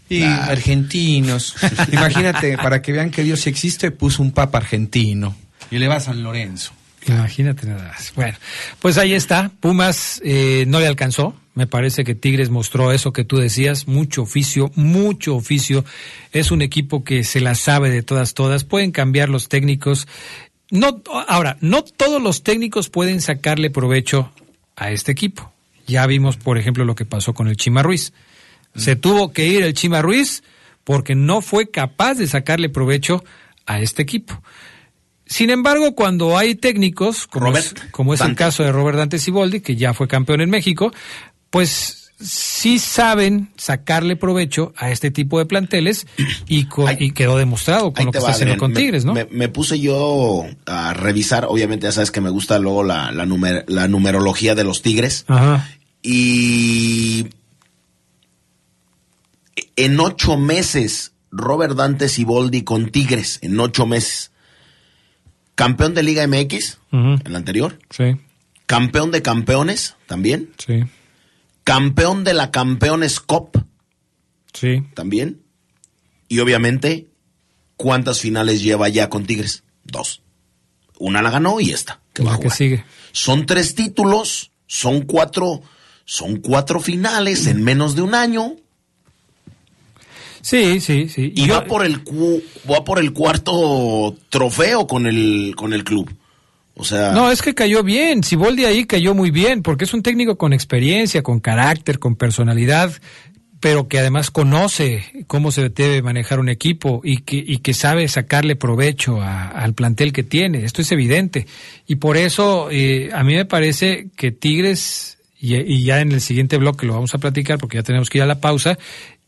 Y argentinos. Imagínate, para que vean que Dios existe, puso un papa argentino. Y le va a San Lorenzo.
Imagínate nada más. Bueno, pues ahí está. Pumas eh, no le alcanzó. Me parece que Tigres mostró eso que tú decías, mucho oficio, mucho oficio. Es un equipo que se la sabe de todas, todas. Pueden cambiar los técnicos. No, ahora, no todos los técnicos pueden sacarle provecho a este equipo. Ya vimos, por ejemplo, lo que pasó con el Chima Ruiz. Se tuvo que ir el Chima Ruiz porque no fue capaz de sacarle provecho a este equipo. Sin embargo, cuando hay técnicos, como es, como es el caso de Robert Dante Siboldi, que ya fue campeón en México, pues sí saben sacarle provecho a este tipo de planteles y, quedó demostrado con lo que está haciendo con Tigres, ¿no?
Me, me puse yo a revisar, obviamente ya sabes que me gusta luego la, la, numer- la numerología de los Tigres.
Ajá.
Y en ocho meses, Robert Dante Siboldi con Tigres, en ocho meses. Campeón de Liga MX, el anterior.
Sí,
Campeón de campeones, también.
sí,
Campeón de la Campeones Cup,
sí.
también. Y obviamente, ¿cuántas finales lleva ya con Tigres? Dos. Una la ganó y esta, que va a
La que sigue.
Son tres títulos, son cuatro, son cuatro finales en menos de un año.
Sí, sí, sí.
Y
Yo-
va por el cu- va por el cuarto trofeo con el con el club.
No, es que cayó bien. Siboldi ahí cayó muy bien, porque es un técnico con experiencia, con carácter, con personalidad, pero que además conoce cómo se debe manejar un equipo y que, y que sabe sacarle provecho a- al plantel que tiene. Esto es evidente. Y por eso eh, a mí me parece que Tigres, y, y ya en el siguiente bloque lo vamos a platicar porque ya tenemos que ir a la pausa,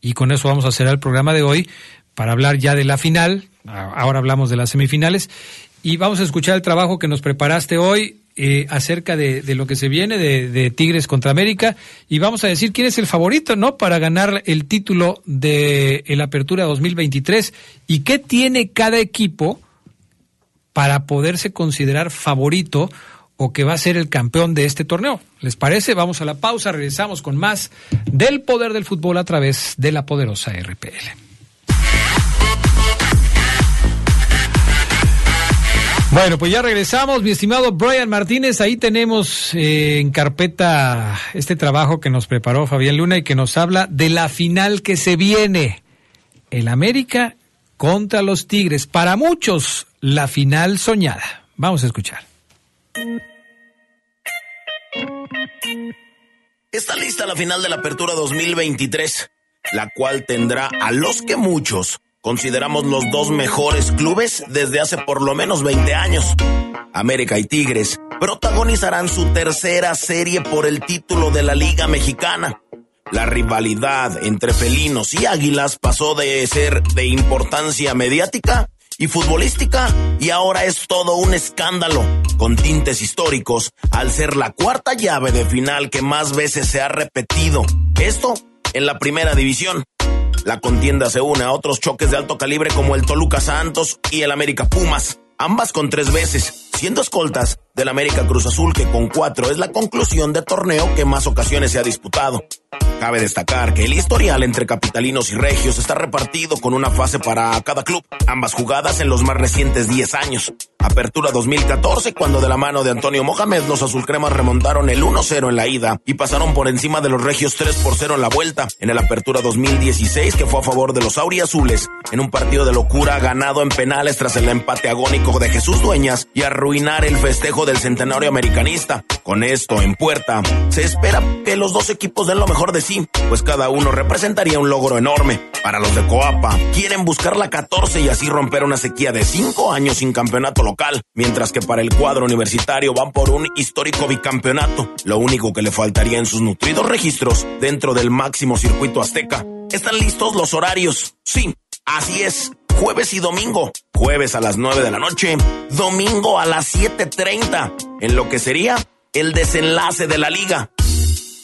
y con eso vamos a hacer el programa de hoy para hablar ya de la final. Ahora hablamos de las semifinales. Y vamos a escuchar el trabajo que nos preparaste hoy eh, acerca de, lo que se viene de, de Tigres contra América. Y vamos a decir quién es el favorito, ¿no? Para ganar el título de el Apertura 2023. Y qué tiene cada equipo para poderse considerar favorito o que va a ser el campeón de este torneo. ¿Les parece? Vamos a la pausa, regresamos con más del poder del fútbol a través de la poderosa RPL. Bueno, pues ya regresamos, mi estimado Brian Martínez. Ahí tenemos eh, en carpeta este trabajo que nos preparó Fabián Luna y que nos habla de la final que se viene. El América contra los Tigres. Para muchos, la final soñada. Vamos a escuchar.
Está lista la final de la Apertura 2023, la cual tendrá a los que muchos consideramos los dos mejores clubes desde hace por lo menos 20 años. América y Tigres protagonizarán su tercera serie por el título de la Liga Mexicana. La rivalidad entre felinos y águilas pasó de ser de importancia mediática y futbolística y ahora es todo un escándalo con tintes históricos al ser la cuarta llave de final que más veces se ha repetido. Esto en la primera división. La contienda se une a otros choques de alto calibre como el Toluca Santos y el América Pumas, ambas con tres veces, siendo escoltas del América Cruz Azul que con cuatro es la conclusión de torneo que más ocasiones se ha disputado. Cabe destacar que el historial entre capitalinos y regios está repartido con una fase para cada club, ambas jugadas en los más recientes 10 años. Apertura 2014, cuando de la mano de Antonio Mohamed los azulcremas remontaron el 1-0 en la ida y pasaron por encima de los regios 3 por 0 en la vuelta. En el Apertura 2016, que fue a favor de los auriazules, en un partido de locura ganado en penales tras el empate agónico de Jesús Dueñas y arruinar el festejo del centenario americanista. Con esto en puerta, se espera que los dos equipos den lo mejor de sí, pues cada uno representaría un logro enorme. Para los de Coapa, quieren buscar la 14 y así romper una sequía de 5 años sin campeonato local, mientras que para el cuadro universitario van por un histórico bicampeonato, lo único que le faltaría en sus nutridos registros dentro del máximo circuito azteca. ¿Están listos los horarios? Sí, así es. Jueves y domingo. Jueves a las 9 de la noche, domingo a las 7.30, en lo que sería el desenlace de la liga.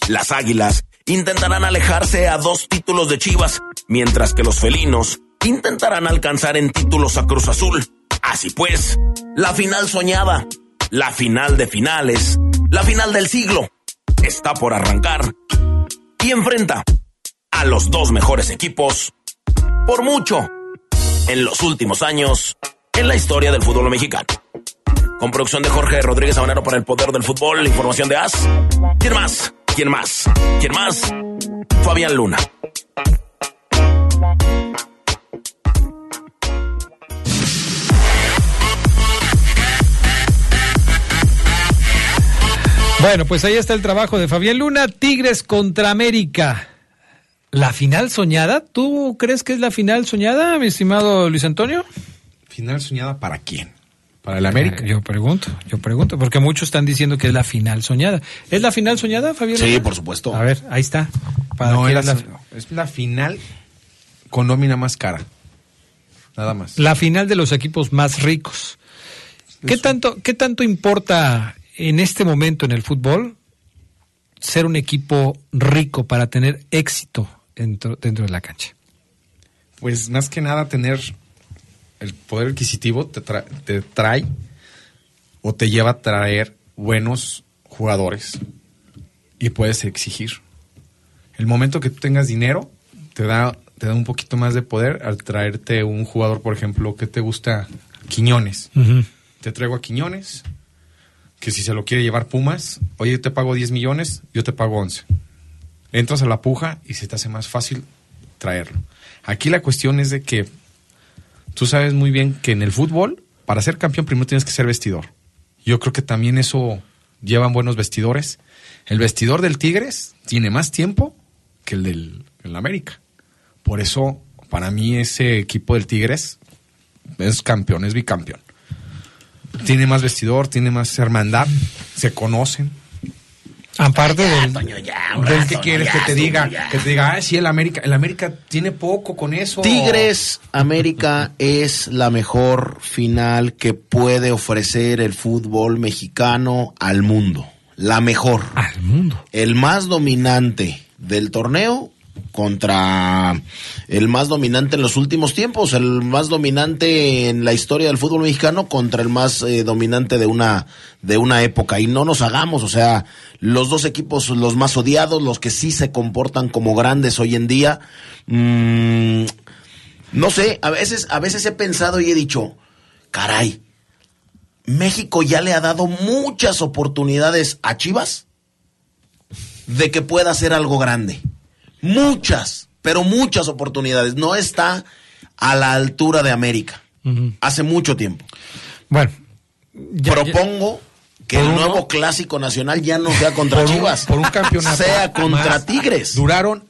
Las Águilas intentarán alejarse a dos títulos de Chivas, mientras que los felinos intentarán alcanzar en títulos a Cruz Azul. Así pues, la final soñada, la final de finales, la final del siglo, está por arrancar y enfrenta a los dos mejores equipos, por mucho, en los últimos años, en la historia del fútbol mexicano. Con producción de Jorge Rodríguez Sabanero para el poder del fútbol, información de AS. ¿Quién más? ¿Quién más? ¿Quién más? Fabián Luna.
Bueno, pues ahí está el trabajo de Fabián Luna, Tigres contra América. ¿La final soñada? ¿Tú crees que es la final soñada, mi estimado Luis Antonio?
¿Final soñada para quién? ¿Para el América?
Yo pregunto, yo pregunto, porque muchos están diciendo que es la final soñada. ¿Es la final soñada, Fabián?
Sí, por supuesto.
A ver, ahí está. ¿Para
No, es la final con nómina más cara. Nada más.
la final de los equipos más ricos. ¿Qué tanto, ¿Qué tanto importa en este momento en el fútbol ser un equipo rico para tener éxito dentro, dentro de la cancha?
Pues más que nada tener el poder adquisitivo te, tra- te trae o te lleva a traer buenos jugadores y puedes exigir. El momento que tú tengas dinero te da, te da un poquito más de poder al traerte un jugador, por ejemplo, que te gusta Quiñones. Te traigo a Quiñones, que si se lo quiere llevar Pumas, oye, yo te pago 10 millones, yo te pago 11. Entras a la puja y se te hace más fácil traerlo. Aquí la cuestión es de que tú sabes muy bien que en el fútbol, para ser campeón primero tienes que ser vestidor. Yo creo que también eso llevan buenos vestidores. El vestidor del Tigres tiene más tiempo que el del el América. Por eso, para mí, ese equipo del Tigres es campeón, es bicampeón. Tiene más vestidor, tiene más hermandad, se conocen.
Aparte del,
del que quieres que te diga, que te diga, ah, sí, el América, el América tiene poco con eso.
Tigres América es la mejor final que puede ofrecer el fútbol mexicano al mundo. La mejor.
Al mundo.
El más dominante del torneo contra el más dominante en los últimos tiempos, el más dominante en la historia del fútbol mexicano contra el más eh, dominante de una de una época y no nos hagamos, o sea, los dos equipos los más odiados, los que sí se comportan como grandes hoy en día, mm, no sé, a veces a veces he pensado y he dicho, caray, México ya le ha dado muchas oportunidades a Chivas de que pueda hacer algo grande. Muchas, pero muchas oportunidades. No está a la altura de América. Hace mucho tiempo.
Bueno,
propongo que el nuevo clásico nacional ya no sea contra
Por un-
Chivas,
por un campeonato
sea contra
más.
Tigres.
Duraron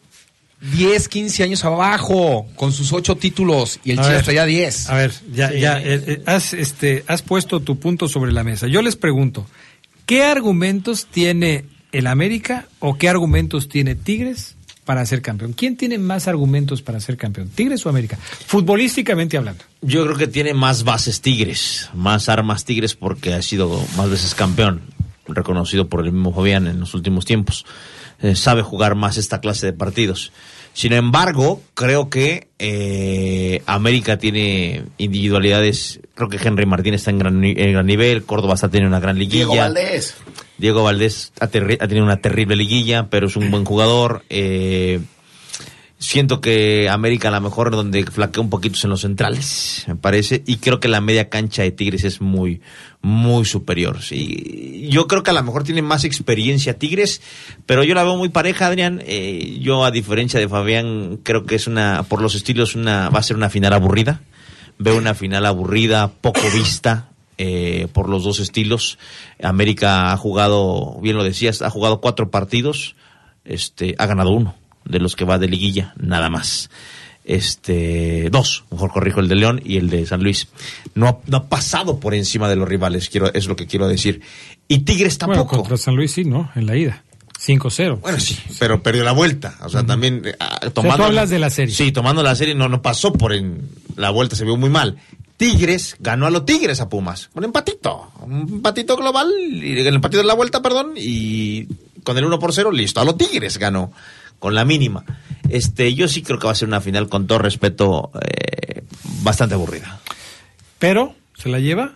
10, 15 años abajo con sus ocho títulos y el
A
Chivas
ver,
traía 10.
A ver, ya,
Sí.
ya, eh, eh, has, este, has puesto tu punto sobre la mesa. Yo les pregunto, ¿qué argumentos tiene el América o qué argumentos tiene Tigres para ser campeón? ¿Quién tiene más argumentos para ser campeón? ¿Tigres o América? Futbolísticamente hablando.
Yo creo que tiene más bases Tigres, más armas Tigres porque ha sido más veces campeón, reconocido por el mismo Fabián en los últimos tiempos. Eh, sabe jugar más esta clase de partidos. Sin embargo, creo que eh, América tiene individualidades. Creo que Henry Martín está en gran, en gran nivel, Córdoba está teniendo una gran liguilla.
Diego Valdés.
Diego Valdés ha, tenido una terrible liguilla, pero es un buen jugador. Eh, siento que América a lo mejor donde flaquea un poquito en los centrales, me parece, y creo que la media cancha de Tigres es muy, muy superior. Sí, yo creo que a lo mejor tiene más experiencia Tigres, pero yo la veo muy pareja, Adrián. Eh, yo a diferencia de Fabián creo que es una, por los estilos, una, va a ser una final aburrida. Veo una final aburrida, poco vista. Eh, por los dos estilos. América ha jugado, bien lo decías, ha jugado cuatro partidos, este, ha ganado uno de los que va de liguilla, nada más. Este, dos, mejor corrijo el de León y el de San Luis. No ha, no ha pasado por encima de los rivales, quiero, es lo que quiero decir. Y Tigres
Bueno,
tampoco.
contra San Luis sí, ¿no? En la ida. 5-0.
Bueno, sí, pero perdió la vuelta. O sea, también ah,
sea,
tomando.
tú hablas de la serie.
Sí, tomando la serie no, no pasó por en la vuelta, se vio muy mal. Tigres ganó a los Tigres a Pumas. Un empatito. Un empatito global. y El empatito de la vuelta, perdón. Y con el 1 por 0, listo. A los Tigres ganó. Con la mínima. Este, yo sí creo que va a ser una final, con todo respeto, eh, bastante aburrida.
Pero, ¿se la lleva?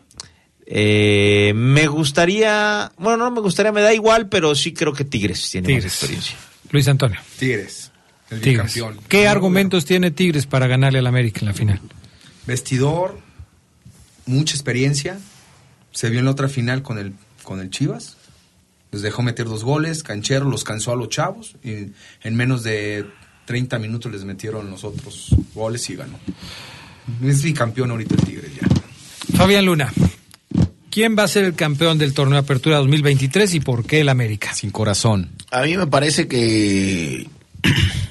Eh, me gustaría, bueno, no me gustaría, me da igual, pero sí creo que Tigres tiene
Tigres.
más experiencia.
Luis Antonio.
Tigres. El
Tigres. ¿Qué argumentos tiene Tigres para ganarle al América en la final?
Vestidor, mucha experiencia. Se vio en la otra final con el, con el Chivas. Les dejó meter dos goles. Canchero los cansó a los chavos. Y en menos de 30 minutos les metieron los otros goles y ganó. Es bicampeón ahorita el Tigre ya.
Fabián Luna. ¿Quién va a ser el campeón del torneo de Apertura 2023 y por qué el América?
Sin corazón.
A mí me parece que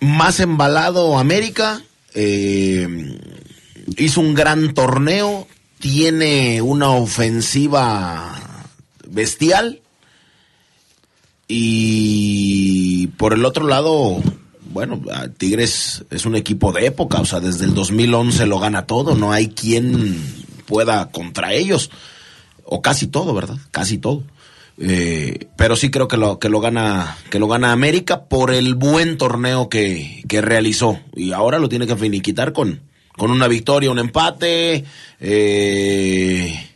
más embalado América eh, hizo un gran torneo, tiene una ofensiva bestial y por el otro lado, bueno, Tigres es un equipo de época, o sea, desde el 2011 lo gana todo, no hay quien pueda contra ellos, o casi todo, ¿verdad? Casi todo. Eh, pero sí creo que lo que lo gana que lo gana América por el buen torneo que, que realizó y ahora lo tiene que finiquitar con con una victoria un empate eh,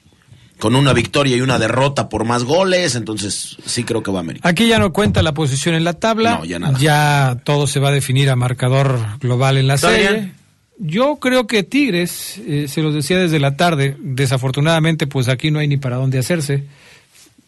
con una victoria y una derrota por más goles entonces sí creo que va América
Aquí ya no cuenta la posición en la tabla.
No, ya nada.
Ya todo se va a definir a marcador global en la
¿Está
serie.
bien?
Yo creo que Tigres, eh, se los decía desde la tarde, desafortunadamente pues aquí no hay ni para dónde hacerse,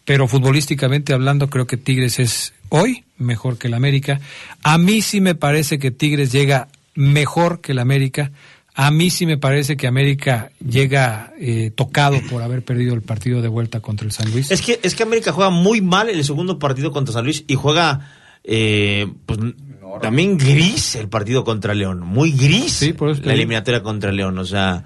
pero futbolísticamente hablando creo que Tigres es hoy mejor que el América. A mí sí me parece que Tigres llega mejor que el América. A mí sí me parece que América llega eh, tocado por haber perdido el partido de vuelta contra el San Luis.
Es que, es que América juega muy mal en el segundo partido contra San Luis y juega eh, pues, también gris el partido contra León. Muy gris la eliminatoria contra León. O sea,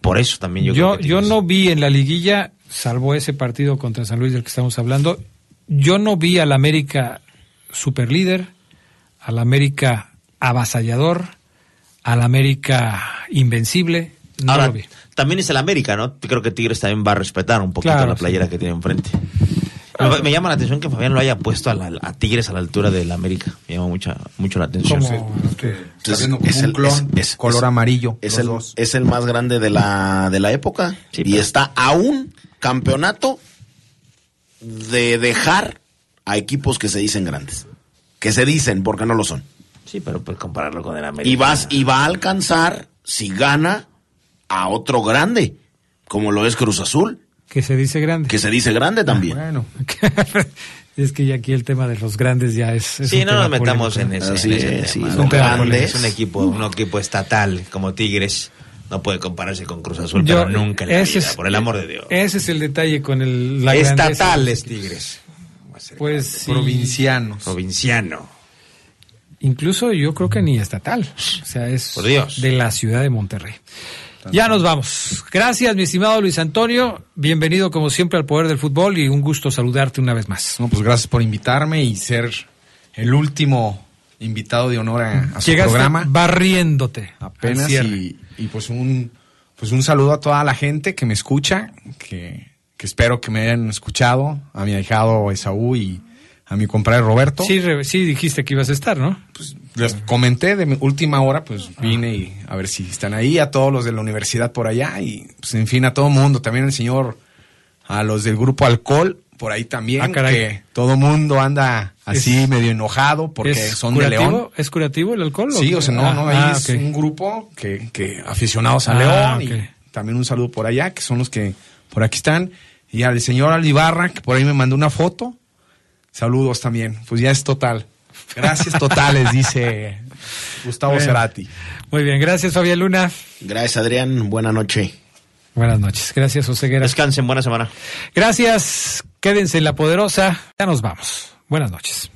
por eso también yo,
Yo,
creo que
yo no vi en la liguilla, salvo ese partido contra San Luis del que estamos hablando, yo no vi al América superlíder, al América avasallador, al América invencible. No
Ahora,
lo vi.
también es el América, ¿no? Creo que Tigres también va a respetar un poquito
Claro,
la playera
sí.
que tiene enfrente. Me, me llama la atención que Fabián lo haya puesto a, la- a Tigres a la altura del América. Me llama mucha, mucho la atención.
Como
Es
un
el-
clon
es- es-
color
es-
amarillo.
Es el,
dos.
es el más grande de la, de la época. y está a un campeonato de dejar a equipos que se dicen grandes. Que se dicen porque no lo son.
Sí, pero pues compararlo con el América.
Y, vas, y va a alcanzar, si gana, a otro grande, como lo es Cruz Azul,
Que se dice grande.
que se dice grande también.
Bueno.
Es que ya aquí el tema de los grandes ya es. es
Sí, no nos metamos en
polémico.
ese,
Así
en ese
es, sí,
Un polémico. Es un equipo, un equipo estatal como Tigres. No puede compararse con Cruz Azul,
Yo-
pero nunca en la vida,
es-
por el amor de Dios.
Ese es el detalle con el, la.
Estatales Tigres.
Pues sí.
Provincianos.
Provinciano.
Incluso yo creo que ni estatal. O sea, es
Por Dios.
de la ciudad de Monterrey. Ya nos vamos. Gracias, mi estimado Luis Antonio. Bienvenido, como siempre, al Poder del Fútbol y un gusto saludarte una vez más.
No, pues gracias por invitarme y ser el último invitado de honor a, a su
Llegaste
programa.
barriéndote.
Apenas
al cierre.
y, y pues un pues un saludo a toda la gente que me escucha, que, que espero que me hayan escuchado, a mi ahijado Esaú y a mi compadre Roberto.
Sí, sí dijiste que ibas a estar, ¿no?
Les comenté de mi última hora, pues vine y a ver si están ahí, a todos los de la universidad por allá y pues en fin a todo mundo, también el señor, a los del grupo Alcohol, por ahí también,
Ah, caray.
que todo mundo anda así
Es-
medio enojado porque
¿Es
son de? León.
¿Es curativo el alcohol?
Sí, o sea, no,
Ah,
no, ahí
ah,
es un grupo que, que aficionados a
Ah,
León y también un saludo por allá, que son los que por aquí están. Y al señor Alibarra, que por ahí me mandó una foto. Saludos también. Pues ya es total. Gracias totales, dice Gustavo
Bueno.
Cerati.
Muy bien, gracias Fabián Luna.
Gracias, Adrián. Buena noche.
Buenas noches. Gracias, Oseguera.
Descansen, buena semana.
Gracias. Quédense en la poderosa. Ya nos vamos. Buenas noches.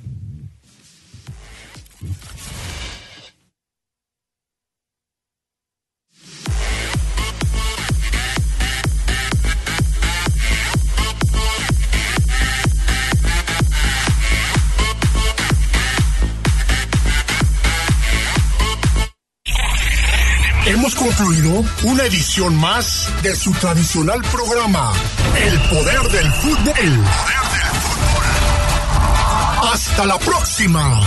Hemos concluido una edición más de su tradicional programa, El Poder del Fútbol. Hasta la próxima.